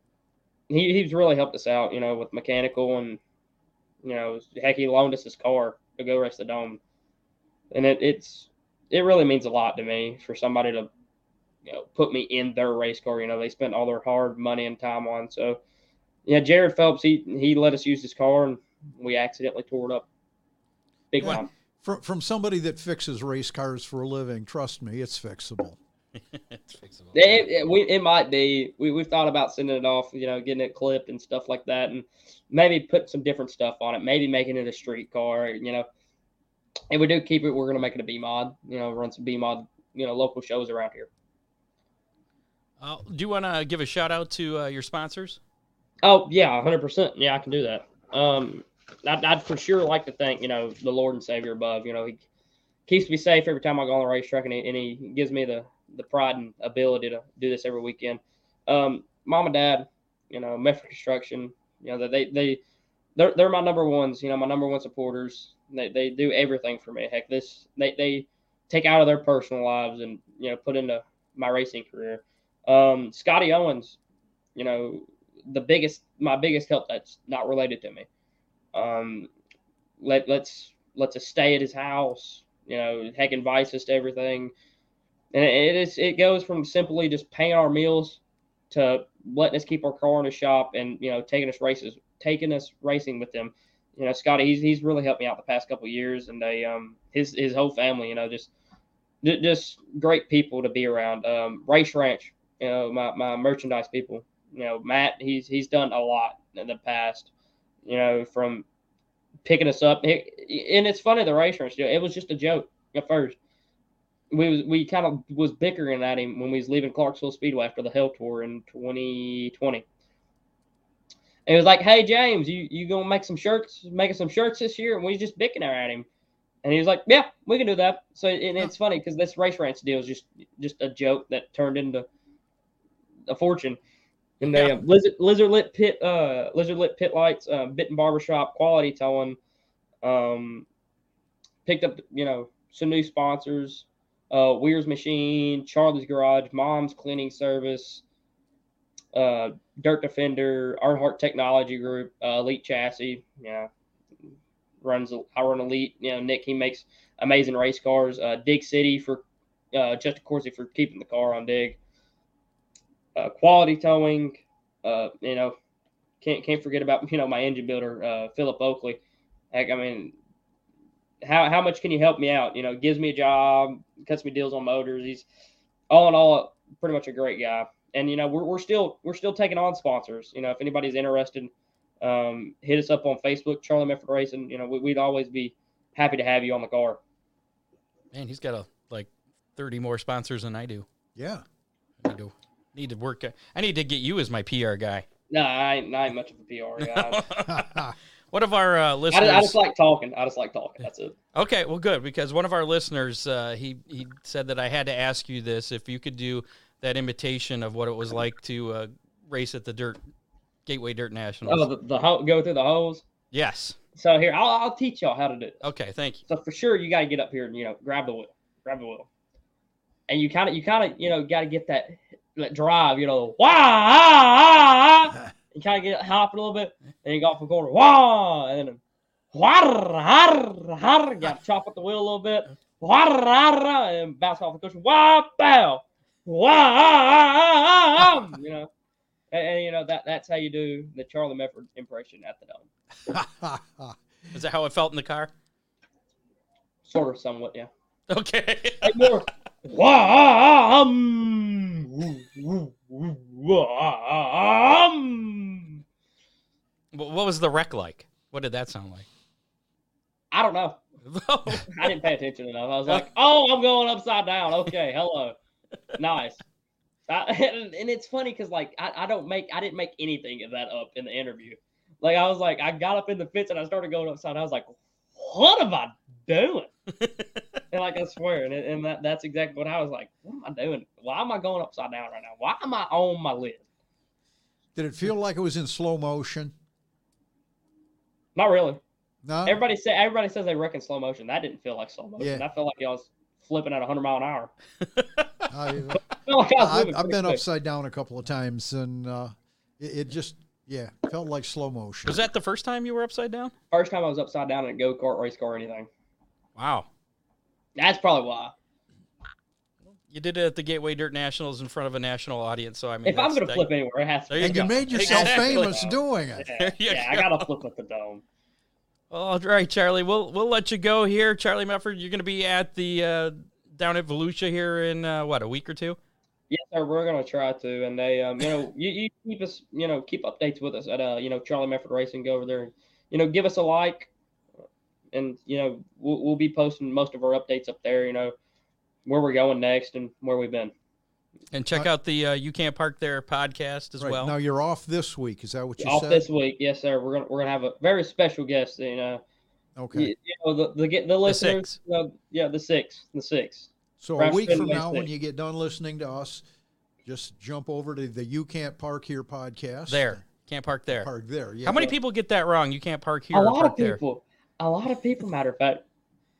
he, he's really helped us out, you know, with mechanical and you know, heck, he loaned us his car to go race the dome, and it, it's it really means a lot to me for somebody to you know put me in their race car. You know, they spent all their hard money and time on. So yeah, Jared Phelps, he he let us use his car, and we accidentally tore it up big Yeah. time. From from somebody that fixes race cars for a living. Trust me, it's fixable. It's fixable. It, it, we, it might be. We, we've thought about sending it off, you know, getting it clipped and stuff like that, and maybe put some different stuff on it. Maybe making it a street car, you know. If we do keep it, we're gonna make it a B mod. You know, run some B mod, you know, local shows around here. Uh, do you want to give a shout out to uh, your sponsors? Oh yeah, hundred percent. Yeah, I can do that. Um, I'd, I'd for sure like to thank you know the Lord and Savior above. You know, he keeps me safe every time I go on the racetrack, and he, and he gives me the the pride and ability to do this every weekend. Um, mom and dad, you know, Mefford Construction, you know, they they they're they're my number ones. You know, my number one supporters. They they do everything for me. Heck, this they they take out of their personal lives and you know put into my racing career. Um, Scotty Owens, you know, the biggest my biggest help that's not related to me. Um, let let's let's us stay at his house. You know, heck invites us to everything, and it is it goes from simply just paying our meals to letting us keep our car in the shop and you know taking us races, taking us racing with them. You know, Scotty, he's he's really helped me out the past couple years, and they um his his whole family, you know, just just great people to be around. Um, Race Ranch, you know, my, my merchandise people. You know, Matt, he's he's done a lot in the past. You know, from picking us up, and it's funny the Race Ranch. Deal. It was just a joke at first. We was we kind of was bickering at him when we was leaving Clarksville Speedway after the Hell Tour in 2020. And it was like, "Hey James, you you gonna make some shirts, making some shirts this year?" And we was just bickering at him. And he was like, "Yeah, we can do that." So and it's funny because this race ranch deal is just just a joke that turned into a fortune. And they yeah. um, lizard lizard lit pit uh lizard lit pit lights, uh, Bitten Barbershop, quality towing, um, picked up you know some new sponsors, uh, Weir's Machine, Charlie's Garage, Mom's Cleaning Service, uh, Dirt Defender, Earnhardt Technology Group, uh, Elite Chassis, yeah, runs I run Elite. You know, Nick he makes amazing race cars. Uh, Dig City for uh, Justin Coursey for keeping the car on Dig. Uh, quality towing. Uh, you know, can't can't forget about [LAUGHS] you know my engine builder uh, Philip Oakley. Heck, I mean, how how much can you help me out? You know, gives me a job, cuts me deals on motors. He's all in all pretty much a great guy. And you know, we're, we're still we're still taking on sponsors. You know, if anybody's interested um, hit us up on Facebook, Charlie Mefford Racing. You know, we, would always be happy to have you on the car. Man, he's got a like thirty more sponsors than I do. Yeah, I need to need to work. I need to get you as my PR guy. No, I ain't, I ain't much of a PR guy. [LAUGHS] [LAUGHS] one of our uh, listeners. I just, I just, like talking. I just like talking. That's it. Okay, well, good because one of our listeners uh, he he said that I had to ask you this if you could do that imitation of what it was like to uh, race at the dirt Gateway Dirt Nationals. Oh, the, the go through the holes. Yes. So here, I'll, I'll teach y'all how to do it. Okay, thank you. So for sure, you got to get up here and you know grab the wheel, grab the wheel, and you kind of you kind of you know got to get that that drive. You know, wah, you kind of get hopping a little bit, and you go off the corner, wah, and then wah, har, har, got [LAUGHS] to chop up the wheel a little bit, wah, har, and bounce off the cushion, wah, bow, wah, ah, ah, ah, um, you know. And, and, you know that that's how you do the Charlie Mefford impression at the dome. [LAUGHS] Is that how it felt in the car? Sort of, somewhat, yeah. Okay. like more. [LAUGHS] um, what was the wreck like? What did that sound like? I don't know. I didn't pay attention enough. I was like, "Oh, I'm going upside down." Okay, hello, nice. I, and, and, it's funny because like I, I don't make I didn't make anything of that up in the interview. Like I was like I got up in the fence and I started going upside. I was like, what am I doing? [LAUGHS] and like I swear, and, and that, that's exactly what I was like. What am I doing? Why am I going upside down right now? Why am I on my lid? Did it feel like it was in slow motion? Not really. No. Everybody say everybody says they reckon slow motion. That didn't feel like slow motion. Yeah. That felt like I was flipping at 100 mile an hour. [LAUGHS] I, [LAUGHS] I've, I've been upside down a couple of times, and uh, it, it, just yeah felt like slow motion. Was that the first time you were upside down? First time I was upside down in a go kart, race car, or anything. Wow, that's probably why. You did it at the Gateway Dirt Nationals in front of a national audience, so I mean, if I'm going to flip anywhere, it has to. You and go. you made yourself exactly. famous doing it. Yeah, [LAUGHS] yeah I got to flip at the dome. All right, Charlie. We'll we'll let you go here, Charlie Mefford. You're going to be at the uh, down at Volusia here in uh, what a week or two. Yes, sir. We're gonna try to, and they, um, you know, you, you keep us, you know, keep updates with us at, uh, you know, Charlie Mefford Racing. Go over there, and, you know, give us a like, and you know, we'll, we'll be posting most of our updates up there. You know, where we're going next and where we've been. And check uh, out the uh, "You Can't Park There" podcast as right. well. Now you're off this week. Is that what you off said? Off this week, yes, sir. We're gonna we're gonna have a very special guest. You know, Okay. You, you know the the, the listeners. six. uh, yeah, the six, the six. So a week from my now, when you get done listening to us, just jump over to the You Can't Park Here podcast. There. Can't park there. Park there. Yeah. How many people get that wrong? You can't park here a or lot park of there. people. A lot of people. Matter of fact,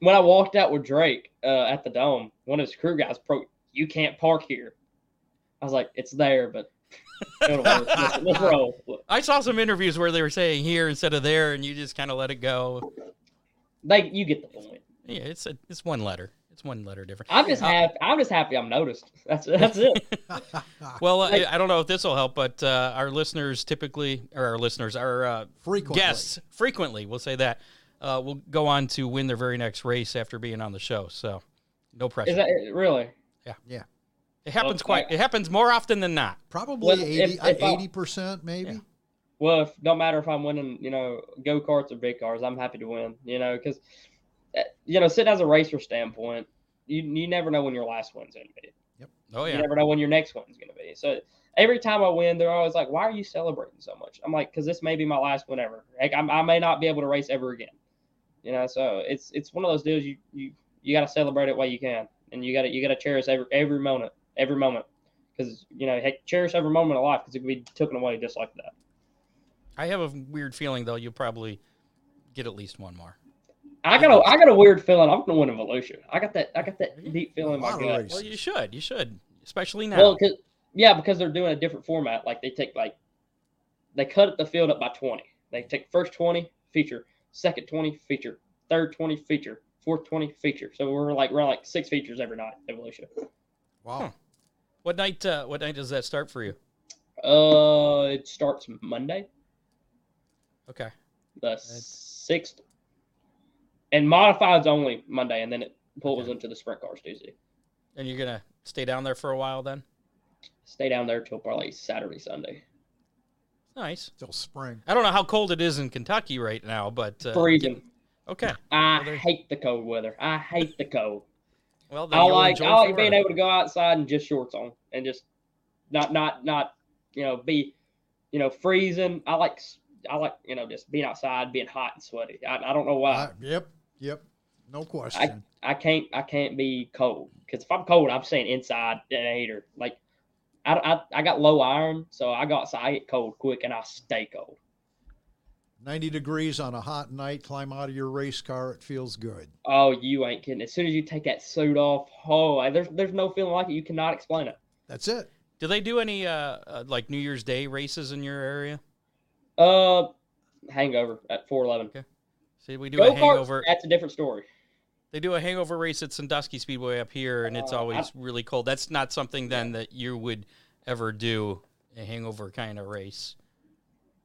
when I walked out with Drake uh, at the dome, one of his crew guys pro, "You can't park here." I was like, "It's there, but [LAUGHS] let's, let's roll." I saw some interviews where they were saying here instead of there, and you just kind of let it go. Like you get the point. Yeah, it's a, it's one letter. It's one letter different. I'm just happy. I'm just happy I'm noticed. That's that's it. [LAUGHS] Well, uh, Like- I don't know if this will help, but uh, our listeners typically, or our listeners, our uh, Frequently. guests frequently, we'll say that, uh, will go on to win their very next race after being on the show. So, no pressure. Is that really? Yeah. Yeah. It happens Okay. quite. It happens more often than not. Probably Well, 80, if- if 80% maybe. Yeah. Well, if, don't matter if I'm winning, you know, go karts or big cars. I'm happy to win. You know, because you know, sitting as a racer standpoint, you you never know when your last one's going to be. Yep. Oh yeah. You never know when your next one's going to be. So every time I win, they're always like, "Why are you celebrating so much?" I'm like, "Cause this may be my last one ever. Like, I'm, I may not be able to race ever again." You know, so it's it's one of those deals. You you you got to celebrate it while you can, and you got to you got to cherish every every moment, every moment, because you know, heck, cherish every moment of life because it could be taken away just like that. I have a weird feeling though. You'll probably get at least one more. I got a I got a weird feeling I'm gonna win a Volusia. I got that I got that deep feeling in my lot gut. races. Well, you should. You should, especially now. Well, cause, yeah, because they're doing a different format. Like they take like they cut the field up by twenty. They take first twenty feature, second twenty feature, third twenty feature, fourth twenty feature. So we're like we're like six features every night. Evolution. Wow. Huh. what night? Uh, what night does that start for you? Uh, it starts Monday, Okay. the sixth, and modifieds only Monday, and then it pulls Okay. into the sprint cars Tuesday. And you're gonna stay down there for a while then? Stay down there till probably Saturday, Sunday. Nice. Till spring. I don't know how cold it is in Kentucky right now, but uh, Freezing. Okay. I Well, hate the cold weather. I hate the cold. [LAUGHS] Well, then I like I like being able to go outside and just shorts on and just not not not you know be you know freezing. I like s- I like you know just being outside, being hot and sweaty. I, I don't know why. Uh, yep. Yep. No question. I can't I can't be cold because if I'm cold, I'm staying inside in a heater. Like I, I I got low iron, so I got outside, I get cold quick, and I stay cold. 90 degrees on a hot night, climb out of your race car. It feels good. Oh, you ain't kidding. As soon as you take that suit off, oh, there's there's no feeling like it. You cannot explain it. That's it. Do they do any uh, uh like New Year's Day races in your area? Uh, hangover at 411. Okay. See, we do Go a hangover. karts, that's a different story. They do a hangover race at Sandusky Speedway up here, and it's Uh, I- always really cold. That's not something then that you would ever do a hangover kind of race.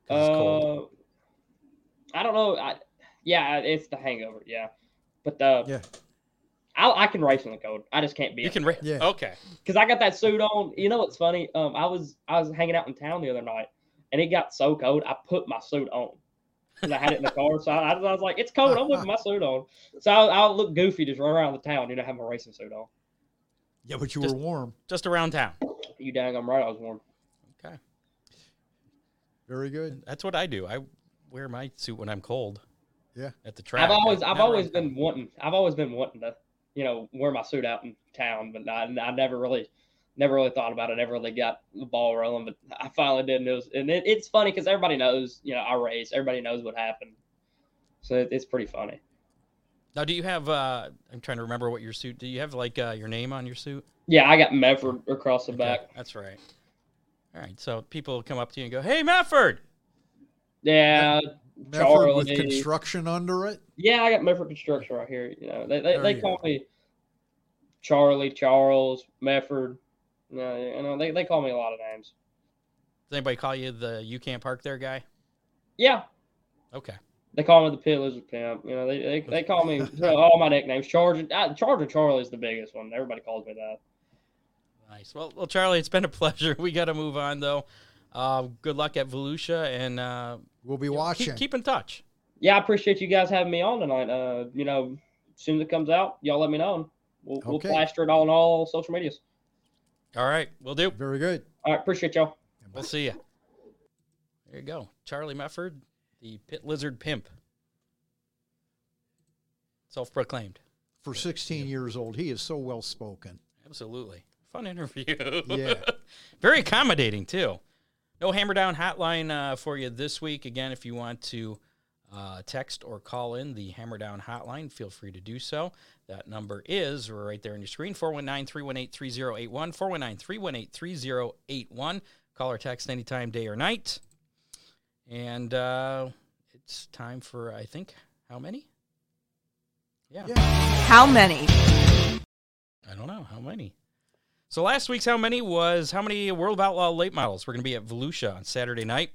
'Cause it's cold. Uh, I don't know. I, yeah, it's the hangover. Yeah, but the Yeah. I, I can race in the cold. I just can't be. You can ra- Yeah. Okay. because I got that suit on. You know what's funny? Um, I was I was hanging out in town the other night, and it got so cold. I put my suit on because I had it in the car. So I, I was like, "It's cold. I'm putting my suit on." So I, I'll look goofy just run around the town. You know, have my racing suit on. Yeah, but you Just- were warm. Just around town. You dang, I'm right. I was warm. Okay. Very good. That's what I do. I wear my suit when I'm cold. Yeah. At the track. I've always I've always been wanting I've always been wanting to you know wear my suit out in town, but I, I never really never really thought about it. Never really got the ball rolling, but I finally did. And, it was, and it, it's funny because everybody knows you know I race. Everybody knows what happened, so it, it's pretty funny. Now, do you have? uh I'm trying to remember what your suit. Do you have like uh, your name on your suit? Yeah, I got Mefford across the Okay, back. That's right. All right. So people come up to you and go, "Hey, Mefford." Yeah, Mefford with construction under it. yeah, I got Mefford Construction right here. You know, they they, There they call go. me Charlie, Charles, Medford. You know, you know, they they call me a lot of names. Does anybody call you the "You can't park there" guy? Yeah, Okay. They call me the pit lizard pimp. You know, they they, they call me [LAUGHS] all my nicknames. Charger, uh, Charger Charlie is the biggest one. Everybody calls me that. Nice. Well, well, Charlie, it's been a [LAUGHS] pleasure. We got to move on though. Uh, good luck at Volusia, and uh, We'll be watching. Keep, keep in touch. Yeah, I appreciate you guys having me on tonight. Uh, you know, as soon as it comes out, y'all let me know. We'll, we'll plaster it all on all social medias. All right, we'll do. Very good. All right, appreciate y'all. We'll see you. There you go, Charlie Mefford, the pit lizard pimp. Self-proclaimed. For 16 years old, he is so well spoken. Absolutely. Fun interview. [LAUGHS] Yeah. Very accommodating, too. No hammer down hotline uh, for you this week. Again, if you want to uh, text or call in the hammer down hotline, feel free to do so. That number is right there on your screen 419 318 3081. 419 318 3081. Call or text anytime, day or night. And uh, it's time for, I think, how many? Yeah. Yeah. How many? I don't know how many. So last week's how many was how many World of Outlaw late models? We're going to be at Volusia on Saturday night.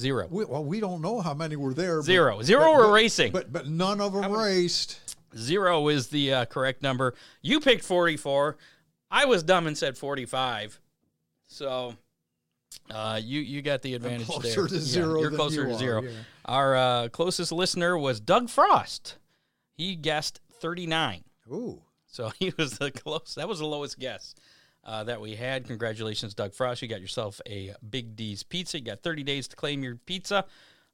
Zero. We, well, we don't know how many were there. but- Zero. Zero but- were but- racing. But but none of them raced. Zero is the uh, correct number. You picked 44. I was dumb and said 45. So uh, you you got the advantage closer there. to Yeah, zero you're closer you to are, zero. yeah. Our uh, closest listener was Doug Frost. He guessed 39. Ooh. So [LAUGHS] he was the close. That was the lowest guess uh, that we had. Congratulations, Doug Frost. You got yourself a Big D's pizza. You got 30 days to claim your pizza.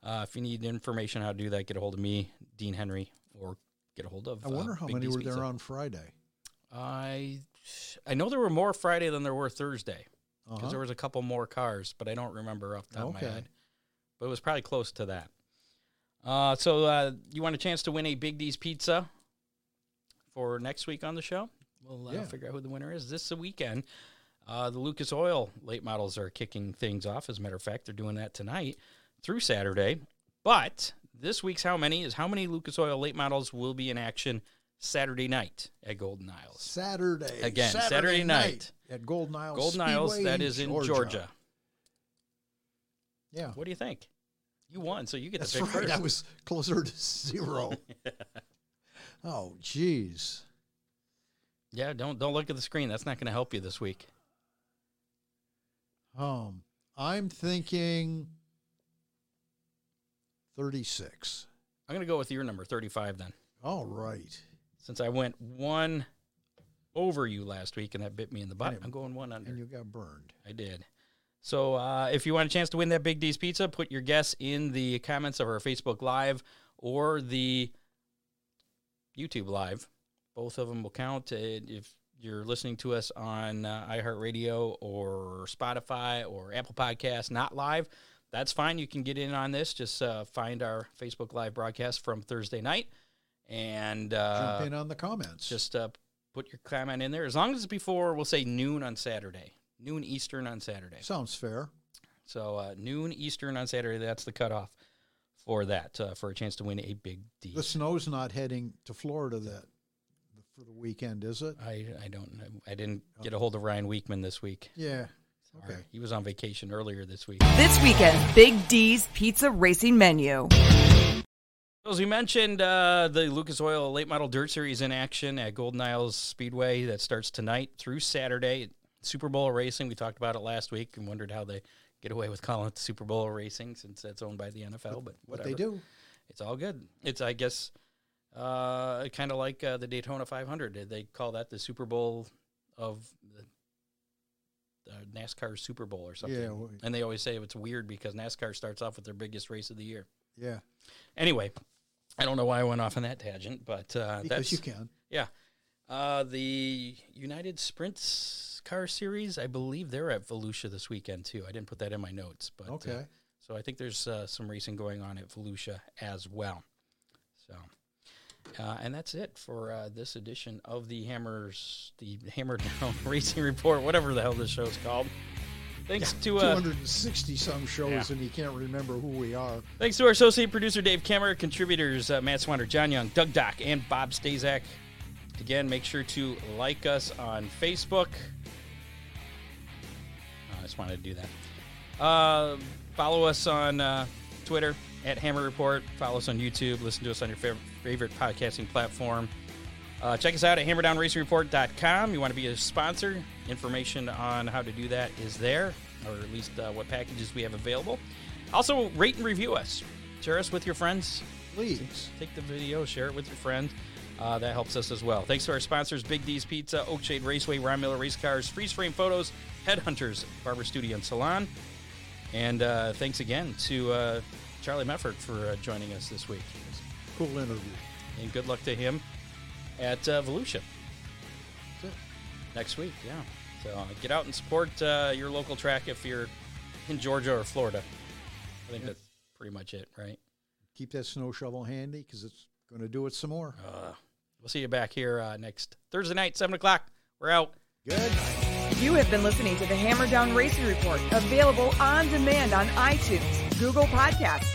Uh, if you need information how to do that, get a hold of me, Dean Henry, or get a hold of. I wonder uh, how Big many D's were there Pizza. on Friday. I I know there were more Friday than there were Thursday because Uh-huh. there was a couple more cars, but I don't remember off the top of my head. But it was probably close to that. Uh, so uh, you want a chance to win a Big D's pizza for next week on the show? We'll uh, Yeah. figure out who the winner is this weekend. Uh, the Lucas Oil late models are kicking things off. As a matter of fact, they're doing that tonight through Saturday. But this week's how many is how many Lucas Oil late models will be in action Saturday night at Golden Isles. Saturday. Again, Saturday night. at Golden Isles. Golden Isles, that is in Georgia. Yeah. What do you think? You won, so you get That's to pick right. first. I was closer to zero. [LAUGHS] oh, jeez. Yeah, don't don't look at the screen. That's not going to help you this week. Um, I'm thinking 36. I'm going to go with your number, 35 then. All right. Since I went one over you last week and that bit me in the butt, it- I'm going one under. And you got burned. I did. So uh, if you want a chance to win that Big D's pizza, put your guess in the comments of our Facebook Live or the YouTube Live. Both of them will count. If you're listening to us on uh, iHeartRadio or Spotify or Apple Podcasts, not live, that's fine. You can get in on this. Just uh, find our Facebook Live broadcast from Thursday night and uh, Jump in on the comments. just uh, put your comment in there. As long as it's before, we'll say noon on Saturday, noon Eastern on Saturday. sounds fair. So uh, noon Eastern on Saturday. That's the cutoff for that uh, for a chance to win a big deal. The snow's not heading to Florida that for the weekend, is it? I I don't know. I didn't get a hold of Ryan Weekman this week. Yeah. Sorry. Okay. He was on vacation earlier this week. This weekend, Big D's Pizza Racing Menu. As we mentioned, uh, the Lucas Oil Late Model Dirt Series in action at Golden Isles Speedway that starts tonight through Saturday. Super Bowl racing. We talked about it last week and wondered how they get away with calling it the Super Bowl racing since that's owned by the NFL. But What whatever. they do. It's all good. It's I guess uh, kind of like uh, the Daytona 500. They call that the Super Bowl of the uh, NASCAR Super Bowl or something. Yeah, well- and they always say it's weird because NASCAR starts off with their biggest race of the year. Yeah. Anyway, I don't know why I went off on that tangent, but uh, Because that's you can. yeah. Uh, the United Sprints Car Series, I believe they're at Volusia this weekend too. I didn't put that in my notes, but uh, Okay. so I think there's uh, some racing going on at Volusia as well. So, uh, and that's it for uh, this edition of the Hammers, the Hammer Down [LAUGHS] Racing Report, whatever the hell this show is called. Thanks to uh, 260 some shows, yeah. and you can't remember who we are. Thanks to our associate producer Dave Kemenah, contributors uh, Matt Swander, John Young, Doug Dock, and Bob Stazak. Again, make sure to like us on Facebook. Oh, I just wanted to do that. Uh, follow us on uh, Twitter at Hammer Report. Follow us on YouTube. Listen to us on your fav- favorite podcasting platform. Uh, check us out at hammerdownsracingreport.com. You want to be a sponsor? Information on how to do that is there, or at least uh, what packages we have available. Also, rate and review us. Share us with your friends. Please. Take the video, share it with your friends. Uh, that helps us as well. Thanks to our sponsors Big D's Pizza, Oakshade Raceway, Ron Miller Race Cars, Freeze Frame Photos, Headhunters, Barber Studio and Salon. And uh, thanks again to uh, Charlie Mefford for uh, joining us this week. Cool interview. And good luck to him at uh, Volusia That's it. next week. Yeah. So uh, get out and support uh, your local track if you're in Georgia or Florida. I think Yeah. that's pretty much it, right? Keep that snow shovel handy because it's going to do it some more. Uh, we'll see you back here uh, next Thursday night, 7 o'clock. We're out. Good. night. You have been listening to the Hammer Down Racing Report, available on demand on iTunes, Google Podcasts,